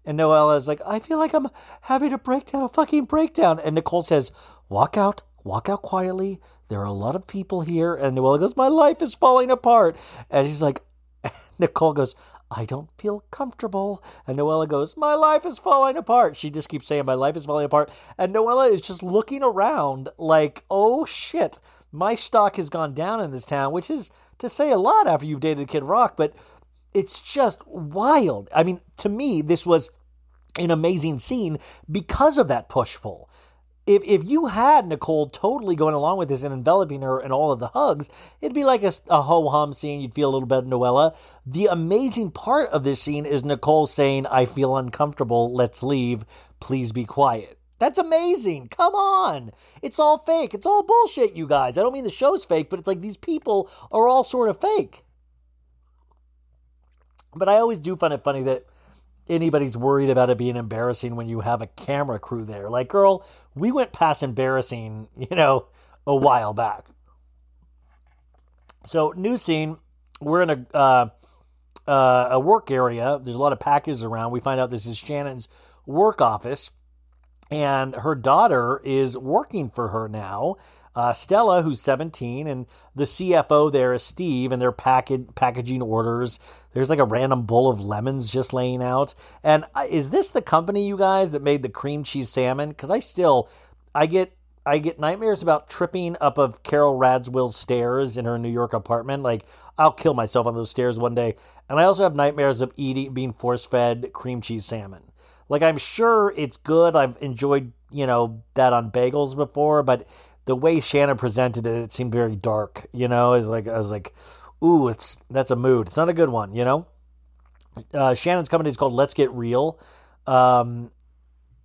And Noella's like, I feel like I'm having a breakdown, a fucking breakdown. And Nicole says, Walk out, walk out quietly. There are a lot of people here. And Noella goes, My life is falling apart. And she's like, Nicole goes, I don't feel comfortable. And Noella goes, My life is falling apart. She just keeps saying, My life is falling apart. And Noella is just looking around like, Oh shit, my stock has gone down in this town, which is to say a lot after you've dated Kid Rock, but it's just wild. I mean, to me, this was an amazing scene because of that push pull. If, if you had Nicole totally going along with this and enveloping her in all of the hugs, it'd be like a, a ho hum scene. You'd feel a little bit Noella. The amazing part of this scene is Nicole saying, I feel uncomfortable. Let's leave. Please be quiet. That's amazing. Come on. It's all fake. It's all bullshit, you guys. I don't mean the show's fake, but it's like these people are all sort of fake. But I always do find it funny that anybody's worried about it being embarrassing when you have a camera crew there. Like, girl, we went past embarrassing, you know, a while back. So, new scene. We're in a uh, uh, a work area. There's a lot of packages around. We find out this is Shannon's work office, and her daughter is working for her now. Uh, Stella, who's 17, and the CFO there is Steve, and they're package, packaging orders. There's like a random bowl of lemons just laying out. And uh, is this the company, you guys, that made the cream cheese salmon? Because I still, I get. I get nightmares about tripping up of Carole Radziwill's stairs in her New York apartment. Like I'll kill myself on those stairs one day. And I also have nightmares of eating being force fed cream cheese salmon. Like I'm sure it's good. I've enjoyed, you know, that on bagels before, but the way Shannon presented it, it seemed very dark. You know, it's like I was like, ooh, it's that's a mood. It's not a good one. You know. Uh, Shannon's company is called Let's Get Real, um,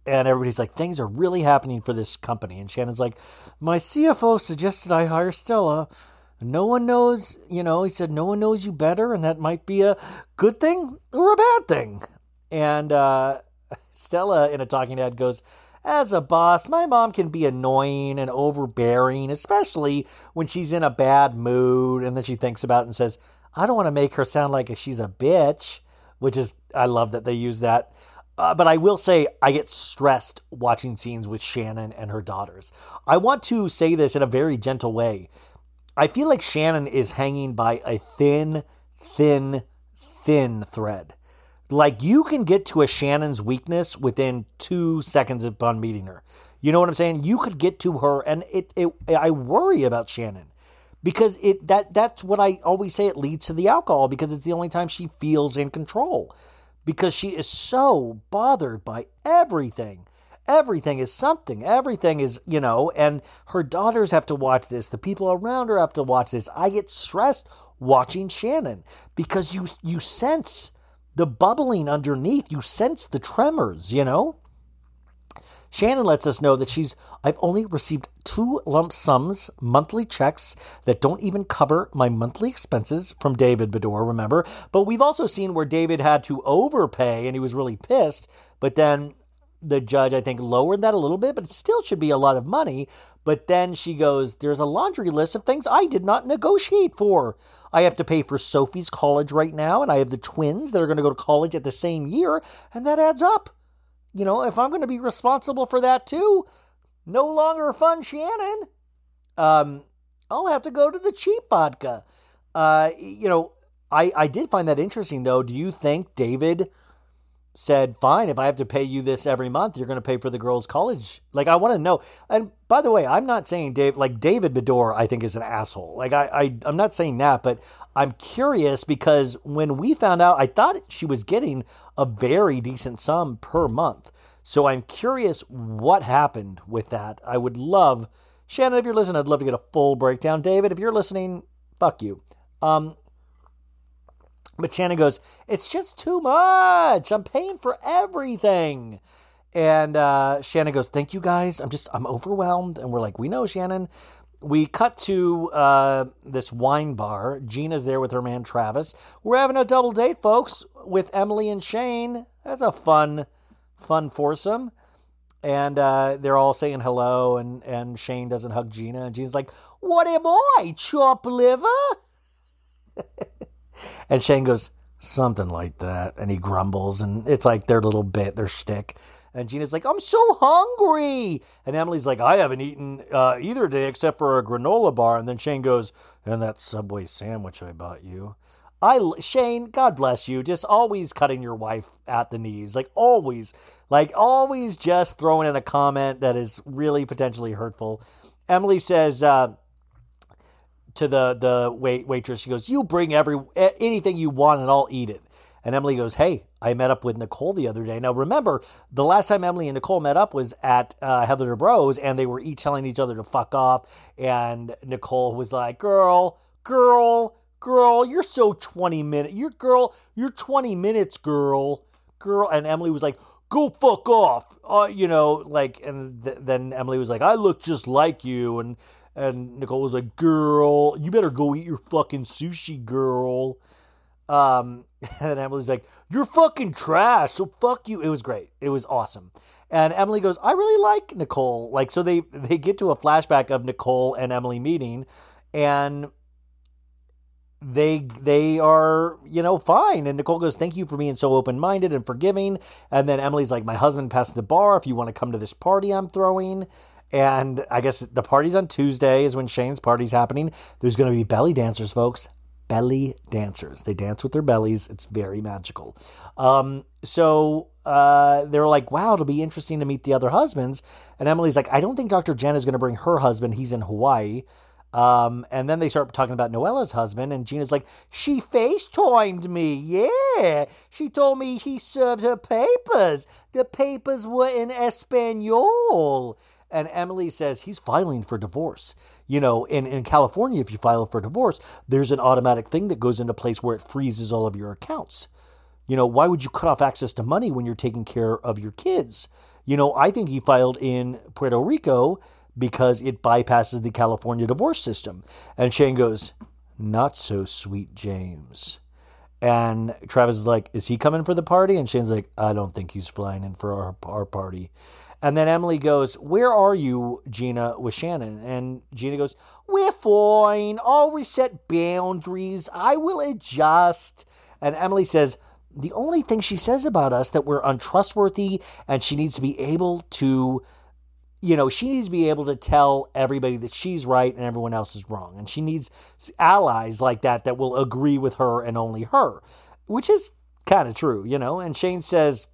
and everybody's like, things are really happening for this company. And Shannon's like, my CFO suggested I hire Stella. No one knows, you know, he said, no one knows you better, and that might be a good thing or a bad thing. And uh, Stella, in a talking head, goes, as a boss, my mom can be annoying and overbearing, especially when she's in a bad mood. And then she thinks about it and says, I don't want to make her sound like she's a bitch, which is, I love that they use that. Uh, but I will say, I get stressed watching scenes with Shannon and her daughters. I want to say this in a very gentle way. I feel like Shannon is hanging by a thin, thin, thin thread. Like you can get to a Shannon's weakness within two seconds upon meeting her. You know what I'm saying? You could get to her, and it, it I worry about Shannon because it that that's what I always say. It leads to the alcohol because it's the only time she feels in control because she is so bothered by everything. Everything is something. Everything is, you know, and her daughters have to watch this. The people around her have to watch this. I get stressed watching Shannon because you you sense the bubbling underneath. You sense the tremors, you know? Shannon lets us know that she's, I've only received two lump sums, monthly checks that don't even cover my monthly expenses from David Beador, remember? But we've also seen where David had to overpay and he was really pissed, but then the judge, I think, lowered that a little bit, but it still should be a lot of money. But then she goes, There's a laundry list of things I did not negotiate for. I have to pay for Sophie's college right now, and I have the twins that are going to go to college at the same year, and that adds up. You know, if I'm going to be responsible for that too, no longer fun Shannon. Um, I'll have to go to the cheap vodka. Uh, you know, I, I did find that interesting though. Do you think David said, fine, if I have to pay you this every month, you're going to pay for the girls' college. Like, I want to know. And by the way, I'm not saying Dave, like David Beador, I think is an asshole. Like, I, I, I'm not saying that, but I'm curious because when we found out, I thought she was getting a very decent sum per month. So I'm curious what happened with that. I would love, Shannon, if you're listening, I'd love to get a full breakdown. David, if you're listening, fuck you. Um, but Shannon goes, It's just too much. I'm paying for everything. And uh, Shannon goes, Thank you guys. I'm just, I'm overwhelmed. And we're like, We know, Shannon. We cut to uh, this wine bar. Gina's there with her man Travis. We're having a double date, folks, with Emily and Shane. That's a fun, fun foursome. And uh, they're all saying hello, and, and Shane doesn't hug Gina. And Gina's like, What am I, chop liver? And Shane goes, something like that. And he grumbles, and it's like their little bit, their shtick. And Gina's like, I'm so hungry. And Emily's like, I haven't eaten uh, either day except for a granola bar. And then Shane goes, and that Subway sandwich I bought you. I Shane, God bless you, just always cutting your wife at the knees, like always, like always, just throwing in a comment that is really potentially hurtful. Emily says, uh, to the the wait waitress. She goes, "You bring every anything you want, and I'll eat it." And Emily goes, "Hey, I met up with Nicole the other day. Now remember, the last time Emily and Nicole met up was at uh, Heather Bros, and they were each telling each other to fuck off. And Nicole was like, "Girl, girl, girl, you're so twenty minutes. You're girl, you're twenty minutes, girl, girl." And Emily was like. Go fuck off, uh, you know, like, and th- then Emily was like, "I look just like you," and and Nicole was like, "Girl, you better go eat your fucking sushi, girl." Um, and Emily's like, "You're fucking trash, so fuck you." It was great. It was awesome. And Emily goes, "I really like Nicole." Like, so they they get to a flashback of Nicole and Emily meeting, and they they are you know fine and nicole goes thank you for being so open-minded and forgiving and then emily's like my husband passed the bar if you want to come to this party i'm throwing and i guess the party's on tuesday is when shane's party's happening there's going to be belly dancers folks belly dancers they dance with their bellies it's very magical um, so uh, they're like wow it'll be interesting to meet the other husbands and emily's like i don't think dr jen is going to bring her husband he's in hawaii um, and then they start talking about Noella's husband, and Gina's like, she FaceTimed me. Yeah. She told me he served her papers. The papers were in Espanol. And Emily says he's filing for divorce. You know, in, in California, if you file for divorce, there's an automatic thing that goes into place where it freezes all of your accounts. You know, why would you cut off access to money when you're taking care of your kids? You know, I think he filed in Puerto Rico because it bypasses the California divorce system. And Shane goes, Not so sweet, James. And Travis is like, Is he coming for the party? And Shane's like, I don't think he's flying in for our, our party. And then Emily goes, Where are you, Gina, with Shannon? And Gina goes, We're fine. I'll reset boundaries. I will adjust. And Emily says, The only thing she says about us that we're untrustworthy and she needs to be able to you know, she needs to be able to tell everybody that she's right and everyone else is wrong. And she needs allies like that that will agree with her and only her, which is kind of true, you know. And Shane says,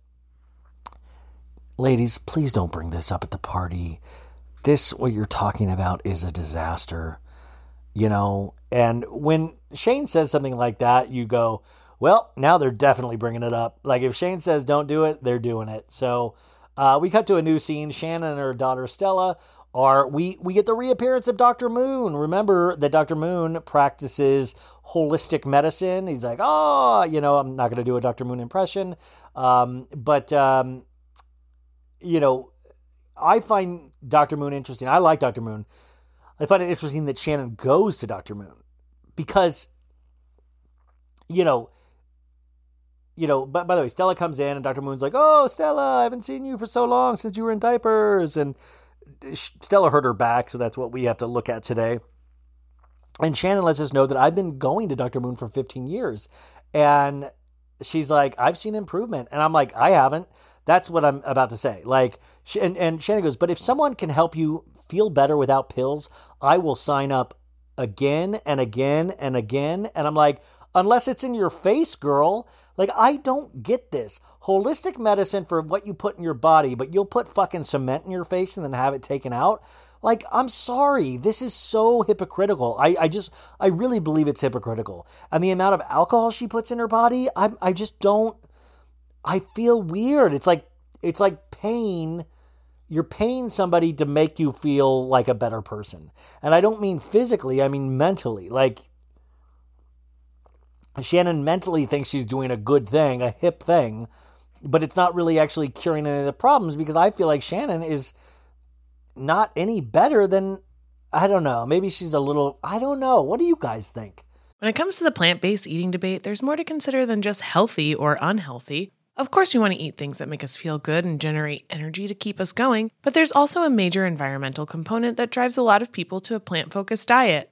Ladies, please don't bring this up at the party. This, what you're talking about, is a disaster, you know. And when Shane says something like that, you go, Well, now they're definitely bringing it up. Like if Shane says don't do it, they're doing it. So, uh, we cut to a new scene. Shannon and her daughter Stella are we we get the reappearance of Dr. Moon. Remember that Dr. Moon practices holistic medicine. He's like, oh, you know, I'm not going to do a Dr. Moon impression, um, but um, you know, I find Dr. Moon interesting. I like Dr. Moon. I find it interesting that Shannon goes to Dr. Moon because, you know, you know, but by the way, Stella comes in and Dr. Moon's like, "Oh, Stella, I haven't seen you for so long since you were in diapers." And Stella hurt her back, so that's what we have to look at today. And Shannon lets us know that I've been going to Dr. Moon for 15 years. And she's like, I've seen improvement. And I'm like, I haven't. That's what I'm about to say. Like, and, and Shannon goes, but if someone can help you feel better without pills, I will sign up again and again and again. And I'm like, unless it's in your face, girl. Like, I don't get this. Holistic medicine for what you put in your body, but you'll put fucking cement in your face and then have it taken out. Like, I'm sorry. This is so hypocritical. I, I just, I really believe it's hypocritical. And the amount of alcohol she puts in her body, I, I just don't, I feel weird. It's like, it's like pain you're paying somebody to make you feel like a better person. And I don't mean physically, I mean mentally. Like Shannon mentally thinks she's doing a good thing, a hip thing, but it's not really actually curing any of the problems because I feel like Shannon is not any better than I don't know. Maybe she's a little I don't know. What do you guys think? When it comes to the plant based eating debate, there's more to consider than just healthy or unhealthy. Of course, we want to eat things that make us feel good and generate energy to keep us going, but there's also a major environmental component that drives a lot of people to a plant focused diet.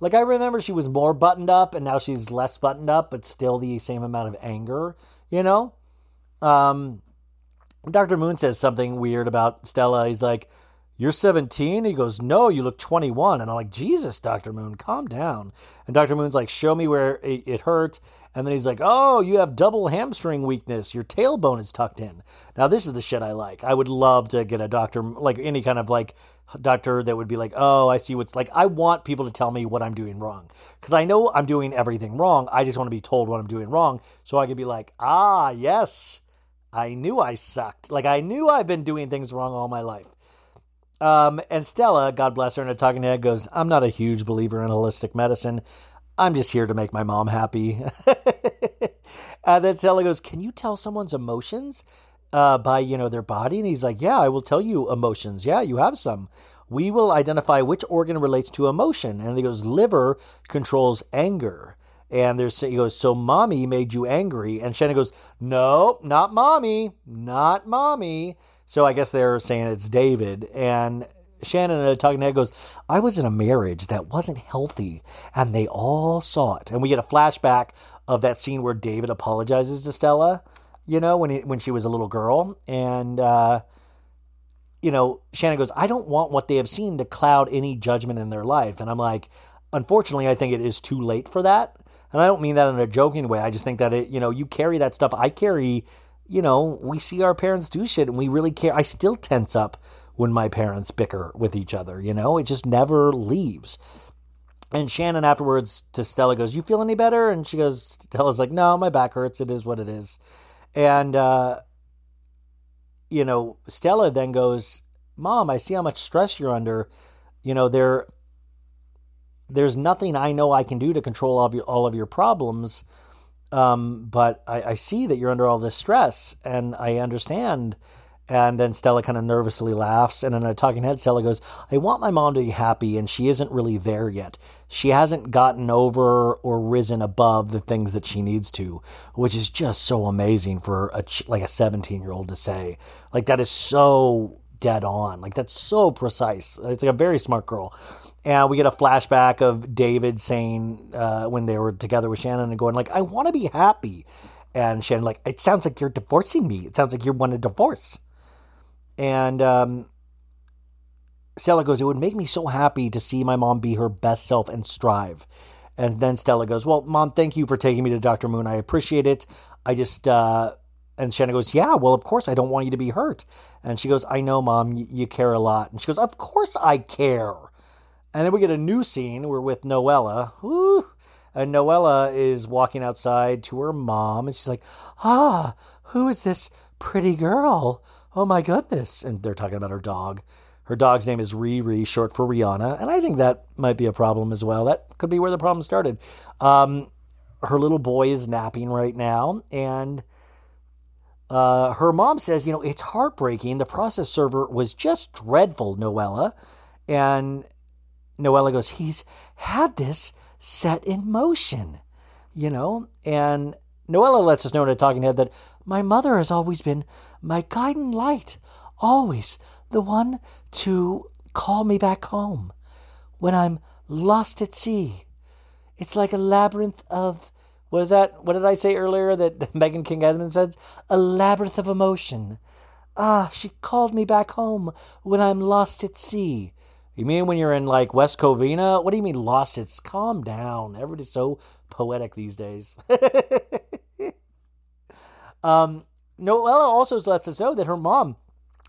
Like I remember she was more buttoned up and now she's less buttoned up, but still the same amount of anger, you know? Um Dr. Moon says something weird about Stella. He's like, You're 17? He goes, No, you look 21. And I'm like, Jesus, Dr. Moon, calm down. And Dr. Moon's like, Show me where it, it hurt. And then he's like, Oh, you have double hamstring weakness. Your tailbone is tucked in. Now, this is the shit I like. I would love to get a doctor, like any kind of like doctor that would be like, Oh, I see what's like. I want people to tell me what I'm doing wrong. Because I know I'm doing everything wrong. I just want to be told what I'm doing wrong. So I could be like, Ah, yes. I knew I sucked. Like I knew I've been doing things wrong all my life. Um, and Stella, God bless her, in a talking head goes, I'm not a huge believer in holistic medicine. I'm just here to make my mom happy. and then Stella goes, Can you tell someone's emotions uh, by, you know, their body? And he's like, Yeah, I will tell you emotions. Yeah, you have some. We will identify which organ relates to emotion. And he goes, Liver controls anger. And there's he goes, so mommy made you angry, and Shannon goes, no, not mommy, not mommy. So I guess they're saying it's David, and Shannon in a talking head goes, I was in a marriage that wasn't healthy, and they all saw it. And we get a flashback of that scene where David apologizes to Stella, you know, when he when she was a little girl, and uh, you know, Shannon goes, I don't want what they have seen to cloud any judgment in their life, and I'm like. Unfortunately, I think it is too late for that. And I don't mean that in a joking way. I just think that it, you know, you carry that stuff. I carry, you know, we see our parents do shit and we really care. I still tense up when my parents bicker with each other, you know? It just never leaves. And Shannon afterwards to Stella goes, You feel any better? And she goes, Stella's like, No, my back hurts. It is what it is. And, uh, you know, Stella then goes, Mom, I see how much stress you're under. You know, there, there's nothing I know I can do to control all of your, all of your problems. Um, but I, I see that you're under all this stress and I understand. And then Stella kind of nervously laughs. And in a talking head, Stella goes, I want my mom to be happy, and she isn't really there yet. She hasn't gotten over or risen above the things that she needs to, which is just so amazing for a like a 17 year old to say. Like that is so dead on. Like that's so precise. It's like a very smart girl. And we get a flashback of David saying uh, when they were together with Shannon and going like, "I want to be happy," and Shannon like, "It sounds like you're divorcing me. It sounds like you want a divorce." And um, Stella goes, It would make me so happy to see my mom be her best self and strive. And then Stella goes, Well, mom, thank you for taking me to Dr. Moon. I appreciate it. I just, uh, and Shannon goes, Yeah, well, of course, I don't want you to be hurt. And she goes, I know, mom, y- you care a lot. And she goes, Of course I care. And then we get a new scene. We're with Noella. Woo. And Noella is walking outside to her mom, and she's like, Ah, who is this pretty girl? Oh my goodness. And they're talking about her dog. Her dog's name is Riri, short for Rihanna. And I think that might be a problem as well. That could be where the problem started. Um, her little boy is napping right now, and uh, her mom says, You know, it's heartbreaking. The process server was just dreadful, Noella. And Noella goes, He's had this set in motion, you know? And Noella lets us know in a talking head that my mother has always been my guiding light, always the one to call me back home when I'm lost at sea. It's like a labyrinth of what is that? What did I say earlier that Megan King Edmonds says? A labyrinth of emotion. Ah, she called me back home when I'm lost at sea. You mean when you're in like West Covina? What do you mean lost? It's calm down. Everybody's so poetic these days. um, Noella also lets us know that her mom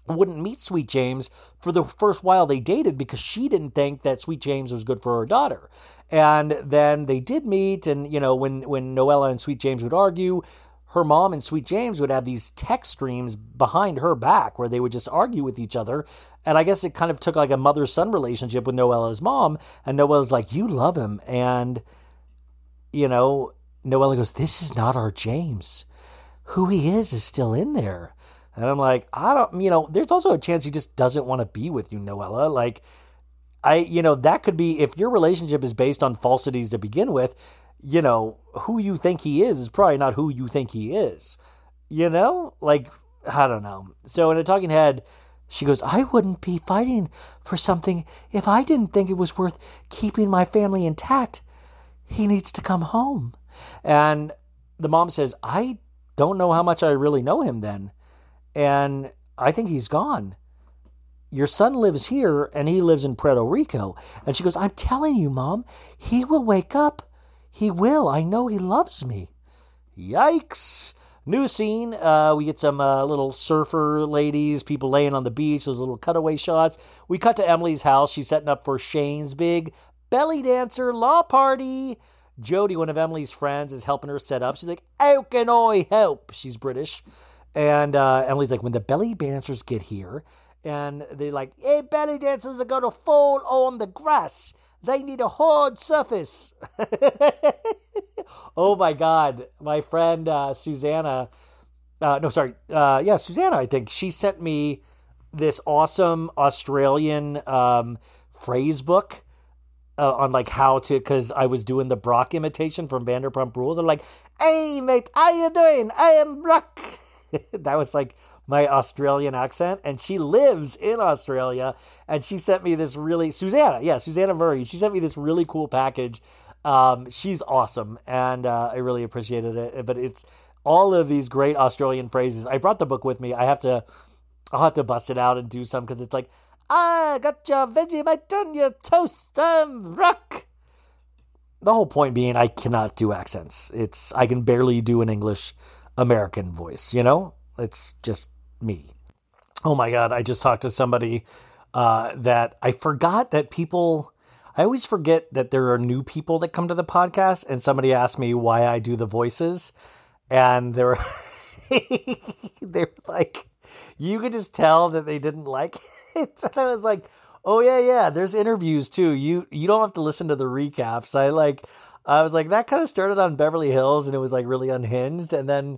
wouldn't meet Sweet James for the first while they dated because she didn't think that Sweet James was good for her daughter. And then they did meet, and you know, when when Noella and Sweet James would argue, her mom and Sweet James would have these text streams behind her back where they would just argue with each other. And I guess it kind of took like a mother son relationship with Noella's mom. And Noella's like, You love him. And, you know, Noella goes, This is not our James. Who he is is still in there. And I'm like, I don't, you know, there's also a chance he just doesn't want to be with you, Noella. Like, I, you know, that could be if your relationship is based on falsities to begin with, you know, who you think he is is probably not who you think he is. You know? Like, I don't know. So in a talking head, she goes, I wouldn't be fighting for something if I didn't think it was worth keeping my family intact. He needs to come home. And the mom says, I don't know how much I really know him then. And I think he's gone. Your son lives here and he lives in Puerto Rico. And she goes, I'm telling you, mom, he will wake up. He will. I know he loves me. Yikes. New scene. Uh, we get some uh, little surfer ladies, people laying on the beach, those little cutaway shots. We cut to Emily's house. She's setting up for Shane's big belly dancer law party. Jody, one of Emily's friends, is helping her set up. She's like, How can I help? She's British. And uh, Emily's like, When the belly dancers get here, and they're like, Hey, belly dancers are going to fall on the grass. They need a hard surface. oh my God. My friend uh, Susanna, uh, no, sorry. Uh, yeah, Susanna, I think she sent me this awesome Australian um, phrase book. Uh, on like how to, because I was doing the Brock imitation from Vanderpump Rules. I'm like, "Hey mate, how you doing? I am Brock." that was like my Australian accent, and she lives in Australia. And she sent me this really Susanna, yeah, Susanna Murray. She sent me this really cool package. Um, she's awesome, and uh, I really appreciated it. But it's all of these great Australian phrases. I brought the book with me. I have to, I'll have to bust it out and do some because it's like, I got your Vegemite on your toast, um, rock. The whole point being, I cannot do accents. It's I can barely do an English American voice. You know, it's just me. Oh my god! I just talked to somebody uh, that I forgot that people. I always forget that there are new people that come to the podcast, and somebody asked me why I do the voices, and they're they were like, you could just tell that they didn't like it. And I was like, oh yeah, yeah. There's interviews too. You you don't have to listen to the recaps. I like. I was like, that kind of started on Beverly Hills, and it was like really unhinged, and then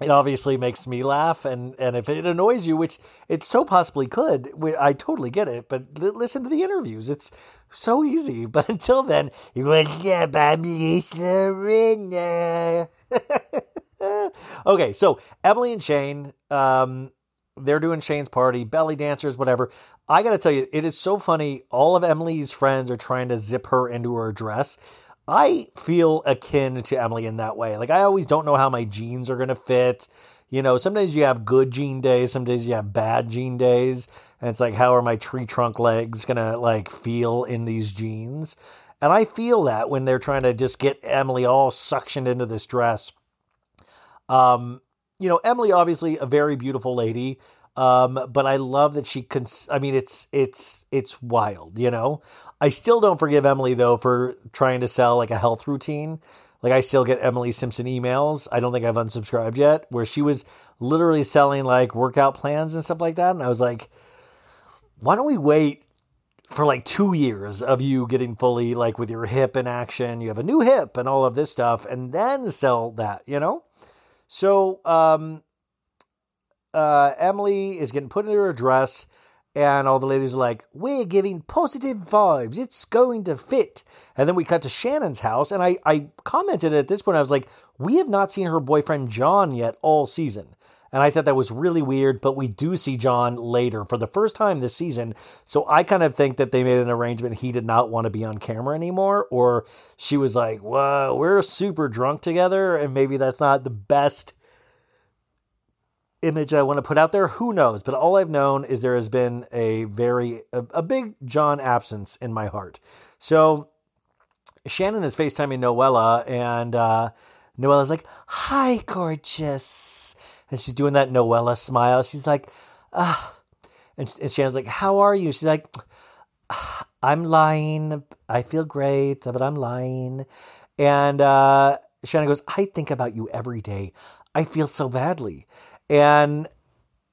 it obviously makes me laugh and and if it annoys you which it so possibly could i totally get it but li- listen to the interviews it's so easy but until then you go yeah baby surrender okay so emily and shane um they're doing Shane's party, belly dancers, whatever. I got to tell you, it is so funny. All of Emily's friends are trying to zip her into her dress. I feel akin to Emily in that way. Like I always don't know how my jeans are gonna fit. You know, sometimes you have good jean days, some days you have bad jean days, and it's like, how are my tree trunk legs gonna like feel in these jeans? And I feel that when they're trying to just get Emily all suctioned into this dress. Um, you know, Emily obviously a very beautiful lady. Um, but I love that she cons- I mean, it's it's it's wild, you know. I still don't forgive Emily though for trying to sell like a health routine. Like I still get Emily Simpson emails. I don't think I've unsubscribed yet, where she was literally selling like workout plans and stuff like that. And I was like, why don't we wait for like two years of you getting fully like with your hip in action? You have a new hip and all of this stuff, and then sell that, you know. So um, uh, Emily is getting put into her dress, and all the ladies are like, "We're giving positive vibes. It's going to fit." And then we cut to Shannon's house, and I I commented at this point. I was like, "We have not seen her boyfriend John yet all season." And I thought that was really weird, but we do see John later for the first time this season. So I kind of think that they made an arrangement he did not want to be on camera anymore, or she was like, Whoa, we're super drunk together, and maybe that's not the best image I want to put out there. Who knows? But all I've known is there has been a very a, a big John absence in my heart. So Shannon is FaceTiming Noella, and uh, Noella's like, "Hi, gorgeous," and she's doing that Noella smile. She's like, "Ah," and, and Shannon's like, "How are you?" She's like, "Ah, "I'm lying. I feel great, but I'm lying." And uh, Shannon goes, "I think about you every day. I feel so badly." And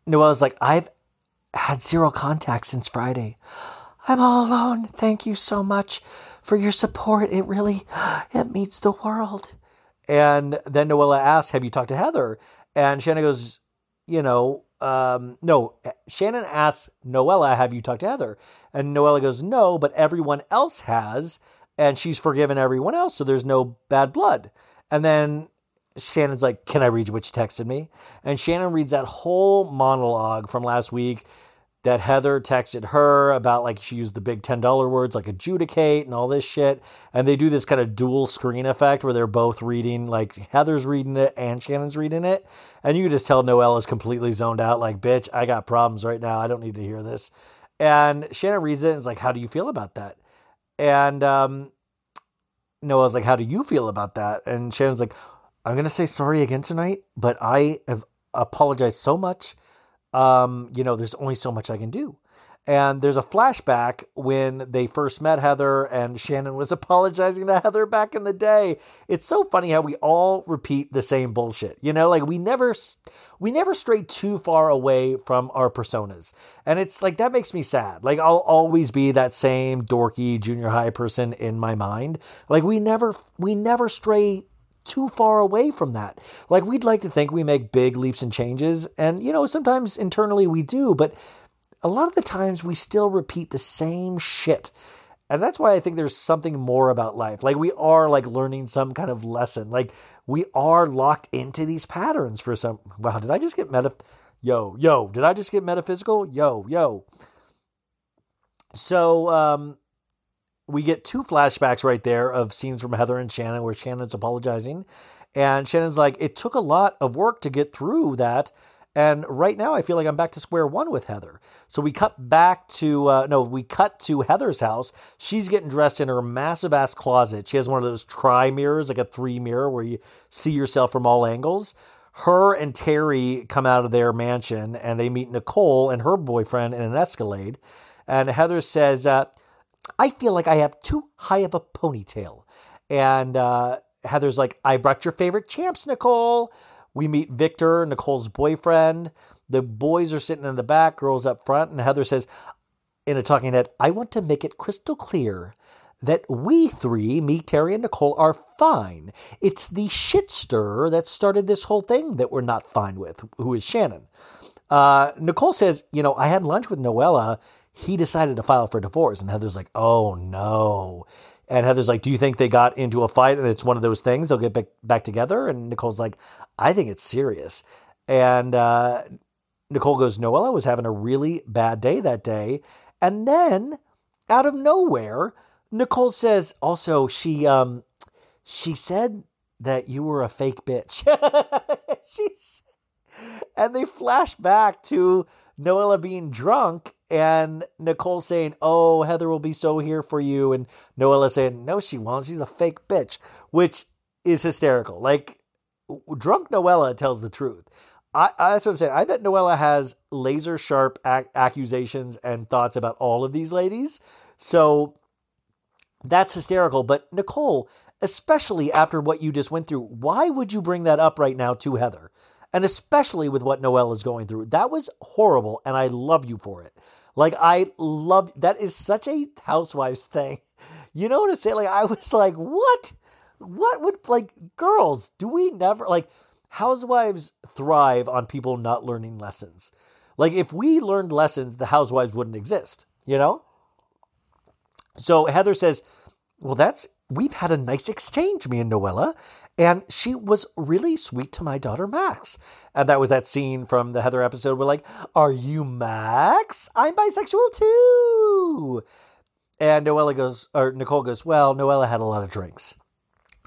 Noella's like, "I've had zero contact since Friday." I'm all alone. Thank you so much for your support. It really it means the world. And then Noella asks, "Have you talked to Heather?" And Shannon goes, "You know, um, no." Shannon asks Noella, "Have you talked to Heather?" And Noella goes, "No, but everyone else has, and she's forgiven everyone else, so there's no bad blood." And then Shannon's like, Can I read what texted me? And Shannon reads that whole monologue from last week that Heather texted her about like she used the big $10 words like adjudicate and all this shit. And they do this kind of dual screen effect where they're both reading, like Heather's reading it and Shannon's reading it. And you can just tell Noelle is completely zoned out, like, bitch, I got problems right now. I don't need to hear this. And Shannon reads it and is like, How do you feel about that? And um, Noelle's like, How do you feel about that? And Shannon's like, I'm gonna say sorry again tonight, but I have apologized so much. Um, you know, there's only so much I can do. And there's a flashback when they first met Heather and Shannon was apologizing to Heather back in the day. It's so funny how we all repeat the same bullshit. You know, like we never we never stray too far away from our personas. And it's like that makes me sad. Like I'll always be that same dorky junior high person in my mind. Like we never we never stray too far away from that. Like we'd like to think we make big leaps and changes, and you know, sometimes internally we do, but a lot of the times we still repeat the same shit. And that's why I think there's something more about life. Like we are like learning some kind of lesson. Like we are locked into these patterns for some wow, did I just get meta yo, yo, did I just get metaphysical? Yo, yo. So um we get two flashbacks right there of scenes from Heather and Shannon where Shannon's apologizing. And Shannon's like, it took a lot of work to get through that. And right now, I feel like I'm back to square one with Heather. So we cut back to, uh, no, we cut to Heather's house. She's getting dressed in her massive ass closet. She has one of those tri mirrors, like a three mirror where you see yourself from all angles. Her and Terry come out of their mansion and they meet Nicole and her boyfriend in an Escalade. And Heather says, uh, I feel like I have too high of a ponytail. And uh, Heather's like, I brought your favorite champs, Nicole. We meet Victor, Nicole's boyfriend. The boys are sitting in the back, girls up front. And Heather says, in a talking head, I want to make it crystal clear that we three, me, Terry, and Nicole, are fine. It's the shit stirrer that started this whole thing that we're not fine with, who is Shannon. Uh, Nicole says, You know, I had lunch with Noella. He decided to file for divorce. And Heather's like, Oh no. And Heather's like, Do you think they got into a fight and it's one of those things? They'll get back, back together? And Nicole's like, I think it's serious. And uh, Nicole goes, Noella was having a really bad day that day. And then out of nowhere, Nicole says also she um she said that you were a fake bitch. She's and they flash back to Noella being drunk and Nicole saying, "Oh, Heather will be so here for you," and Noella saying, "No, she won't. She's a fake bitch," which is hysterical. Like drunk Noella tells the truth. I, I, that's what I'm saying. I bet Noella has laser sharp ac- accusations and thoughts about all of these ladies. So that's hysterical. But Nicole, especially after what you just went through, why would you bring that up right now to Heather? And especially with what Noel is going through. That was horrible, and I love you for it. Like, I love that is such a housewives thing. You know what I'm saying? Like, I was like, what? What would, like, girls, do we never, like, housewives thrive on people not learning lessons. Like, if we learned lessons, the housewives wouldn't exist, you know? So Heather says, well, that's we've had a nice exchange, me and Noella, and she was really sweet to my daughter Max. And that was that scene from the Heather episode where, like, are you Max? I'm bisexual too. And Noella goes, or Nicole goes, well, Noella had a lot of drinks.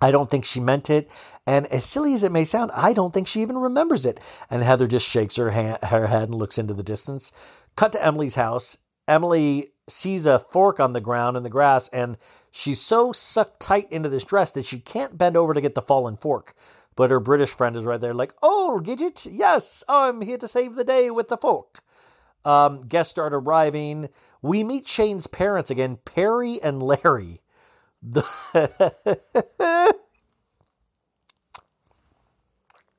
I don't think she meant it. And as silly as it may sound, I don't think she even remembers it. And Heather just shakes her, her head and looks into the distance. Cut to Emily's house. Emily sees a fork on the ground in the grass, and she's so sucked tight into this dress that she can't bend over to get the fallen fork. But her British friend is right there, like, Oh, Gidget, yes, I'm here to save the day with the fork. Um, guests start arriving. We meet Shane's parents again, Perry and Larry. The,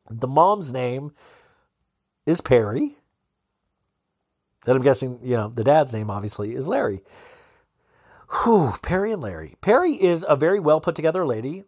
the mom's name is Perry. And I'm guessing, you know, the dad's name obviously is Larry. Whew, Perry and Larry. Perry is a very well put together lady.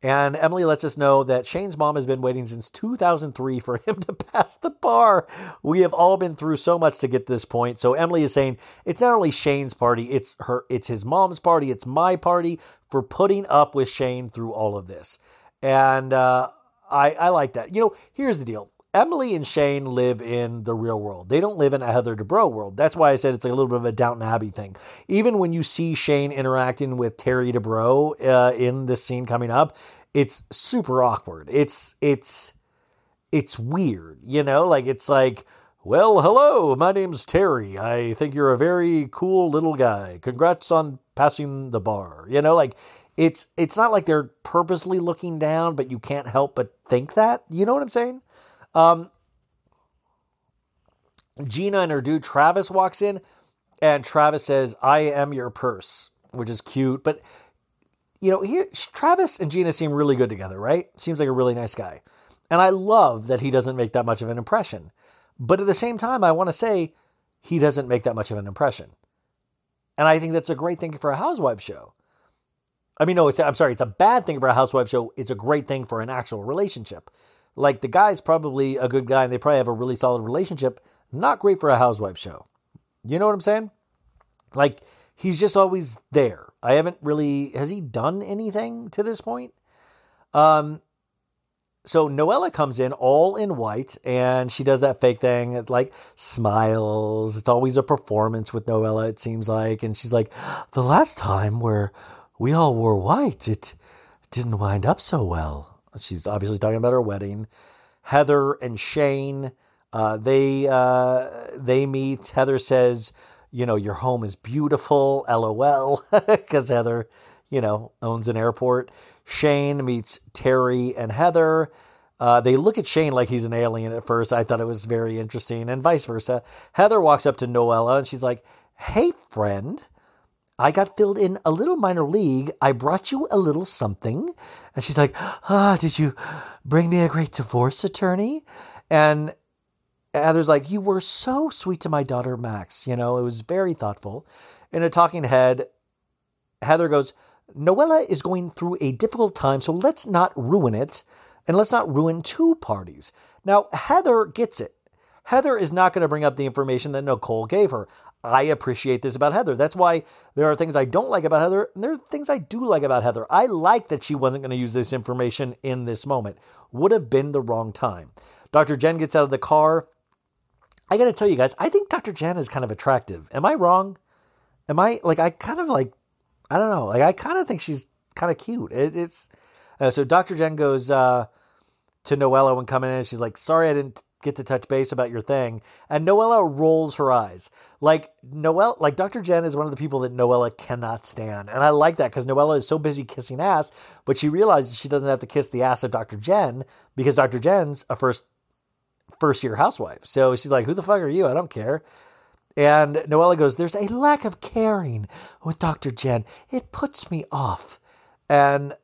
And Emily lets us know that Shane's mom has been waiting since 2003 for him to pass the bar. We have all been through so much to get this point. So Emily is saying it's not only Shane's party, it's her it's his mom's party, it's my party for putting up with Shane through all of this. And uh, I I like that. You know, here's the deal. Emily and Shane live in the real world. They don't live in a Heather Dubrow world. That's why I said it's a little bit of a Downton Abbey thing. Even when you see Shane interacting with Terry Dubrow uh, in this scene coming up, it's super awkward. It's it's it's weird, you know. Like it's like, well, hello, my name's Terry. I think you're a very cool little guy. Congrats on passing the bar. You know, like it's it's not like they're purposely looking down, but you can't help but think that. You know what I'm saying? Um, Gina and her dude Travis walks in, and Travis says, "I am your purse," which is cute. But you know, here Travis and Gina seem really good together, right? Seems like a really nice guy, and I love that he doesn't make that much of an impression. But at the same time, I want to say he doesn't make that much of an impression, and I think that's a great thing for a housewife show. I mean, no, I'm sorry, it's a bad thing for a housewife show. It's a great thing for an actual relationship. Like the guy's probably a good guy and they probably have a really solid relationship. Not great for a housewife show. You know what I'm saying? Like he's just always there. I haven't really has he done anything to this point? Um so Noella comes in all in white and she does that fake thing. It like smiles. It's always a performance with Noella, it seems like. And she's like, the last time where we all wore white, it didn't wind up so well. She's obviously talking about her wedding. Heather and Shane, uh, they uh, they meet. Heather says, "You know, your home is beautiful." LOL, because Heather, you know, owns an airport. Shane meets Terry and Heather. Uh, they look at Shane like he's an alien at first. I thought it was very interesting, and vice versa. Heather walks up to Noella and she's like, "Hey, friend." I got filled in a little minor league. I brought you a little something. And she's like, Ah, did you bring me a great divorce attorney? And Heather's like, You were so sweet to my daughter, Max. You know, it was very thoughtful. In a talking head, Heather goes, Noella is going through a difficult time, so let's not ruin it. And let's not ruin two parties. Now, Heather gets it. Heather is not going to bring up the information that Nicole gave her. I appreciate this about Heather. That's why there are things I don't like about Heather, and there are things I do like about Heather. I like that she wasn't going to use this information in this moment. Would have been the wrong time. Dr. Jen gets out of the car. I got to tell you guys, I think Dr. Jen is kind of attractive. Am I wrong? Am I like I kind of like I don't know. Like I kind of think she's kind of cute. It, it's uh, so Dr. Jen goes uh, to Noella when coming in. She's like, "Sorry, I didn't get to touch base about your thing." And Noella rolls her eyes. Like Noella, like Dr. Jen is one of the people that Noella cannot stand, and I like that because Noella is so busy kissing ass, but she realizes she doesn't have to kiss the ass of Dr. Jen because Dr. Jen's a first first year housewife. So she's like, "Who the fuck are you? I don't care." And Noella goes, There's a lack of caring with Dr. Jen. It puts me off. And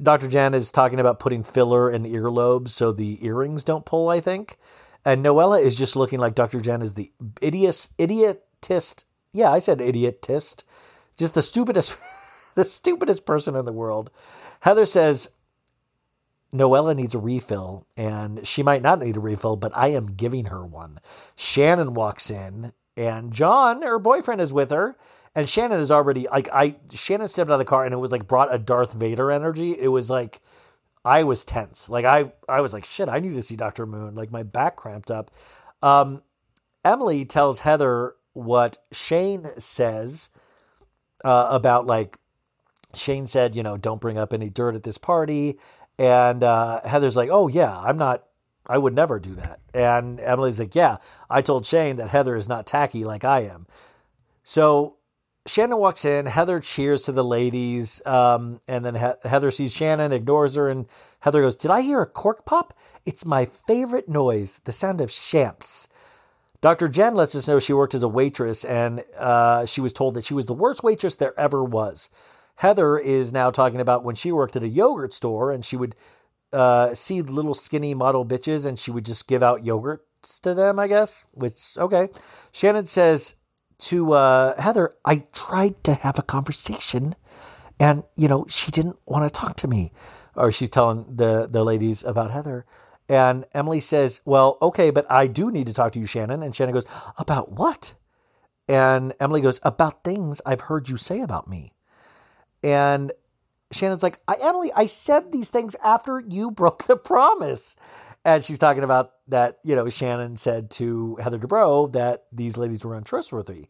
Dr. Jan is talking about putting filler in earlobes so the earrings don't pull, I think. And Noella is just looking like Dr. Jan is the idiot, idiotist. Yeah, I said idiotist. Just the stupidest, the stupidest person in the world. Heather says, Noella needs a refill, and she might not need a refill, but I am giving her one. Shannon walks in and John, her boyfriend, is with her. And Shannon is already like I. Shannon stepped out of the car, and it was like brought a Darth Vader energy. It was like I was tense. Like I, I was like, shit. I need to see Doctor Moon. Like my back cramped up. Um, Emily tells Heather what Shane says uh, about like Shane said, you know, don't bring up any dirt at this party. And uh, Heather's like, oh, yeah, I'm not, I would never do that. And Emily's like, yeah, I told Shane that Heather is not tacky like I am. So Shannon walks in, Heather cheers to the ladies. Um, and then he- Heather sees Shannon, ignores her, and Heather goes, Did I hear a cork pop? It's my favorite noise, the sound of champs. Dr. Jen lets us know she worked as a waitress and uh, she was told that she was the worst waitress there ever was. Heather is now talking about when she worked at a yogurt store and she would uh, see little skinny model bitches and she would just give out yogurts to them, I guess, which, okay. Shannon says to uh, Heather, I tried to have a conversation and, you know, she didn't want to talk to me. Or she's telling the, the ladies about Heather. And Emily says, Well, okay, but I do need to talk to you, Shannon. And Shannon goes, About what? And Emily goes, About things I've heard you say about me. And Shannon's like, Emily, I said these things after you broke the promise. And she's talking about that, you know, Shannon said to Heather Dubrow that these ladies were untrustworthy.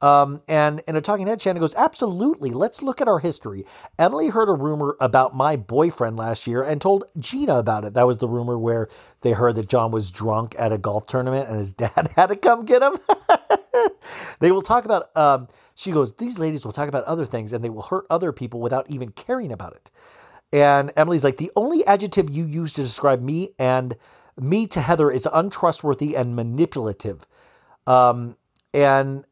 Um, and in a talking head, Shannon goes, Absolutely. Let's look at our history. Emily heard a rumor about my boyfriend last year and told Gina about it. That was the rumor where they heard that John was drunk at a golf tournament and his dad had to come get him. they will talk about, um, she goes, These ladies will talk about other things and they will hurt other people without even caring about it. And Emily's like, The only adjective you use to describe me and me to Heather is untrustworthy and manipulative. Um, and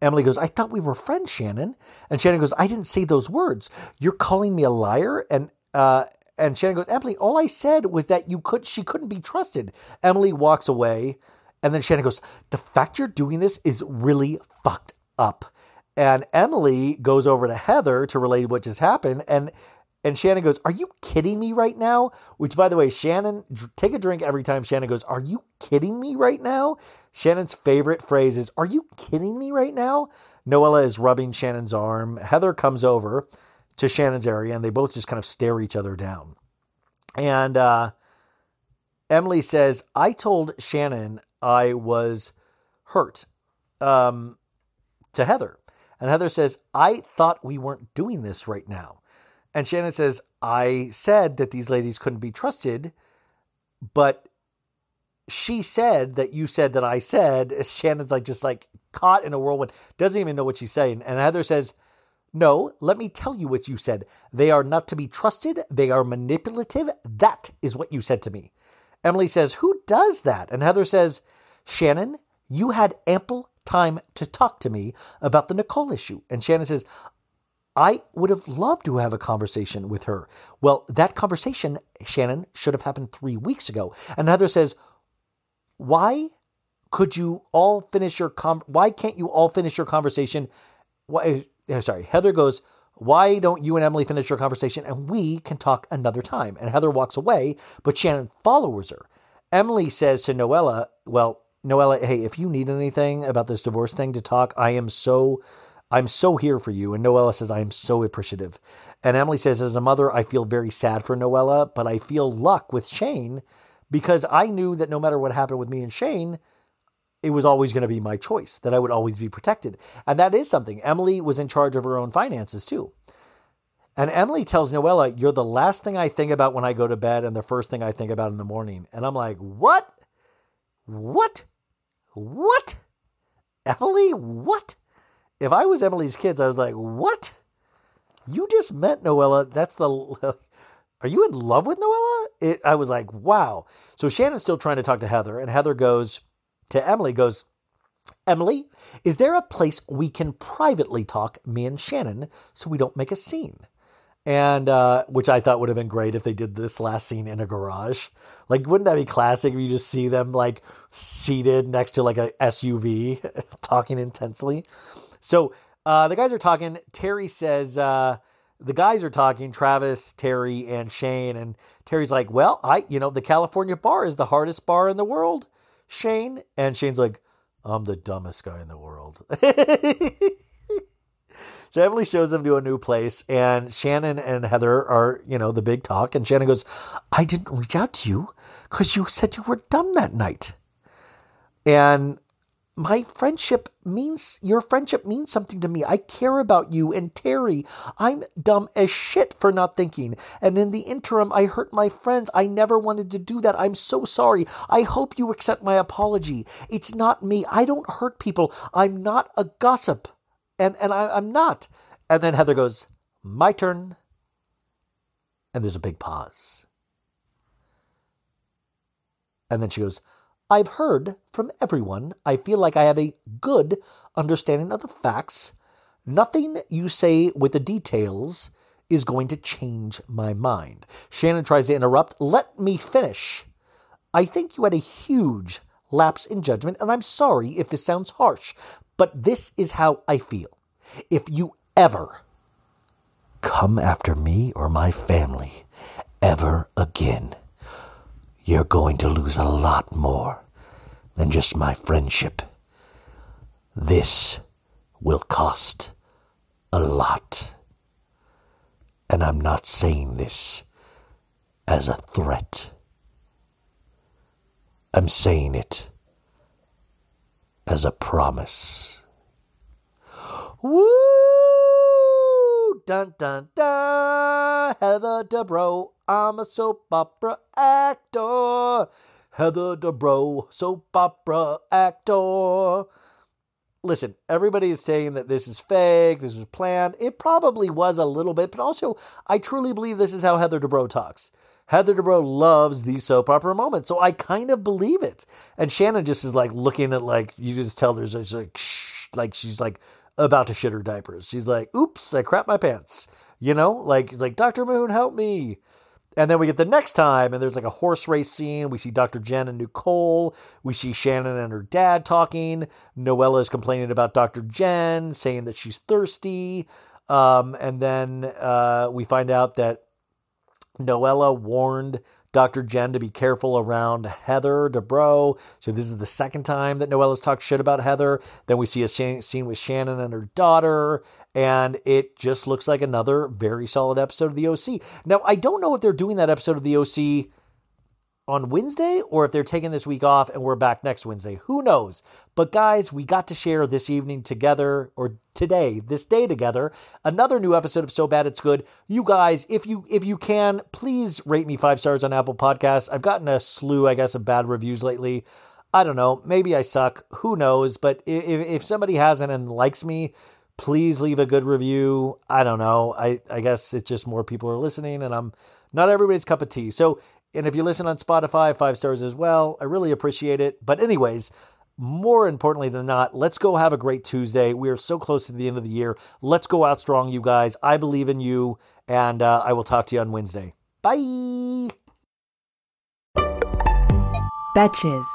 Emily goes, I thought we were friends, Shannon. And Shannon goes, I didn't say those words. You're calling me a liar. And uh, and Shannon goes, Emily, all I said was that you could she couldn't be trusted. Emily walks away, and then Shannon goes, The fact you're doing this is really fucked up. And Emily goes over to Heather to relate what just happened, and and Shannon goes, Are you kidding me right now? Which, by the way, Shannon, take a drink every time Shannon goes, Are you kidding me right now? Shannon's favorite phrase is, Are you kidding me right now? Noella is rubbing Shannon's arm. Heather comes over to Shannon's area and they both just kind of stare each other down. And uh, Emily says, I told Shannon I was hurt um, to Heather. And Heather says, I thought we weren't doing this right now. And Shannon says, I said that these ladies couldn't be trusted, but she said that you said that I said. Shannon's like just like caught in a whirlwind, doesn't even know what she's saying. And Heather says, No, let me tell you what you said. They are not to be trusted, they are manipulative. That is what you said to me. Emily says, Who does that? And Heather says, Shannon, you had ample time to talk to me about the Nicole issue. And Shannon says, I would have loved to have a conversation with her. Well, that conversation, Shannon, should have happened three weeks ago. And Heather says, Why could you all finish your com- why can't you all finish your conversation? Why eh, sorry, Heather goes, Why don't you and Emily finish your conversation and we can talk another time? And Heather walks away, but Shannon follows her. Emily says to Noella, Well, Noella, hey, if you need anything about this divorce thing to talk, I am so I'm so here for you. And Noella says, I am so appreciative. And Emily says, as a mother, I feel very sad for Noella, but I feel luck with Shane because I knew that no matter what happened with me and Shane, it was always going to be my choice, that I would always be protected. And that is something. Emily was in charge of her own finances too. And Emily tells Noella, You're the last thing I think about when I go to bed and the first thing I think about in the morning. And I'm like, What? What? What? Emily, what? If I was Emily's kids, I was like, What? You just met Noella. That's the. Are you in love with Noella? It, I was like, Wow. So Shannon's still trying to talk to Heather, and Heather goes to Emily, goes, Emily, is there a place we can privately talk, me and Shannon, so we don't make a scene? And uh, which I thought would have been great if they did this last scene in a garage. Like, wouldn't that be classic if you just see them like seated next to like a SUV talking intensely? So uh, the guys are talking. Terry says, uh, the guys are talking, Travis, Terry, and Shane. And Terry's like, well, I, you know, the California bar is the hardest bar in the world, Shane. And Shane's like, I'm the dumbest guy in the world. so Emily shows them to a new place, and Shannon and Heather are, you know, the big talk. And Shannon goes, I didn't reach out to you because you said you were dumb that night. And my friendship means your friendship means something to me. I care about you and Terry. I'm dumb as shit for not thinking. And in the interim, I hurt my friends. I never wanted to do that. I'm so sorry. I hope you accept my apology. It's not me. I don't hurt people. I'm not a gossip. And and I, I'm not. And then Heather goes, My turn. And there's a big pause. And then she goes, I've heard from everyone. I feel like I have a good understanding of the facts. Nothing you say with the details is going to change my mind. Shannon tries to interrupt. Let me finish. I think you had a huge lapse in judgment, and I'm sorry if this sounds harsh, but this is how I feel. If you ever come after me or my family ever again, you're going to lose a lot more than just my friendship. This will cost a lot. And I'm not saying this as a threat. I'm saying it as a promise. Woo! Dun dun dun! Heather Dubrow, I'm a soap opera actor. Heather Dubrow, soap opera actor. Listen, everybody is saying that this is fake, this was planned. It probably was a little bit, but also I truly believe this is how Heather Dubrow talks. Heather Dubrow loves these soap opera moments, so I kind of believe it. And Shannon just is like looking at like you just tell there's like shh, like she's like about to shit her diapers. She's like, "Oops, I crap my pants." You know, like like Doctor Moon, help me. And then we get the next time, and there's like a horse race scene. We see Dr. Jen and Nicole. We see Shannon and her dad talking. Noella is complaining about Dr. Jen, saying that she's thirsty. Um, and then uh, we find out that Noella warned Dr. Jen to be careful around Heather Dubrow. So this is the second time that Noelle Noella's talked shit about Heather. Then we see a scene with Shannon and her daughter, and it just looks like another very solid episode of the OC. Now, I don't know if they're doing that episode of the OC on Wednesday or if they're taking this week off and we're back next Wednesday. Who knows? But guys, we got to share this evening together or today, this day together, another new episode of So Bad It's Good. You guys, if you if you can, please rate me 5 stars on Apple Podcasts. I've gotten a slew, I guess, of bad reviews lately. I don't know, maybe I suck, who knows, but if if somebody hasn't and likes me, please leave a good review. I don't know. I, I guess it's just more people are listening and I'm not everybody's cup of tea. So, and if you listen on Spotify, five stars as well. I really appreciate it. But, anyways, more importantly than not, let's go have a great Tuesday. We are so close to the end of the year. Let's go out strong, you guys. I believe in you, and uh, I will talk to you on Wednesday. Bye. Betches.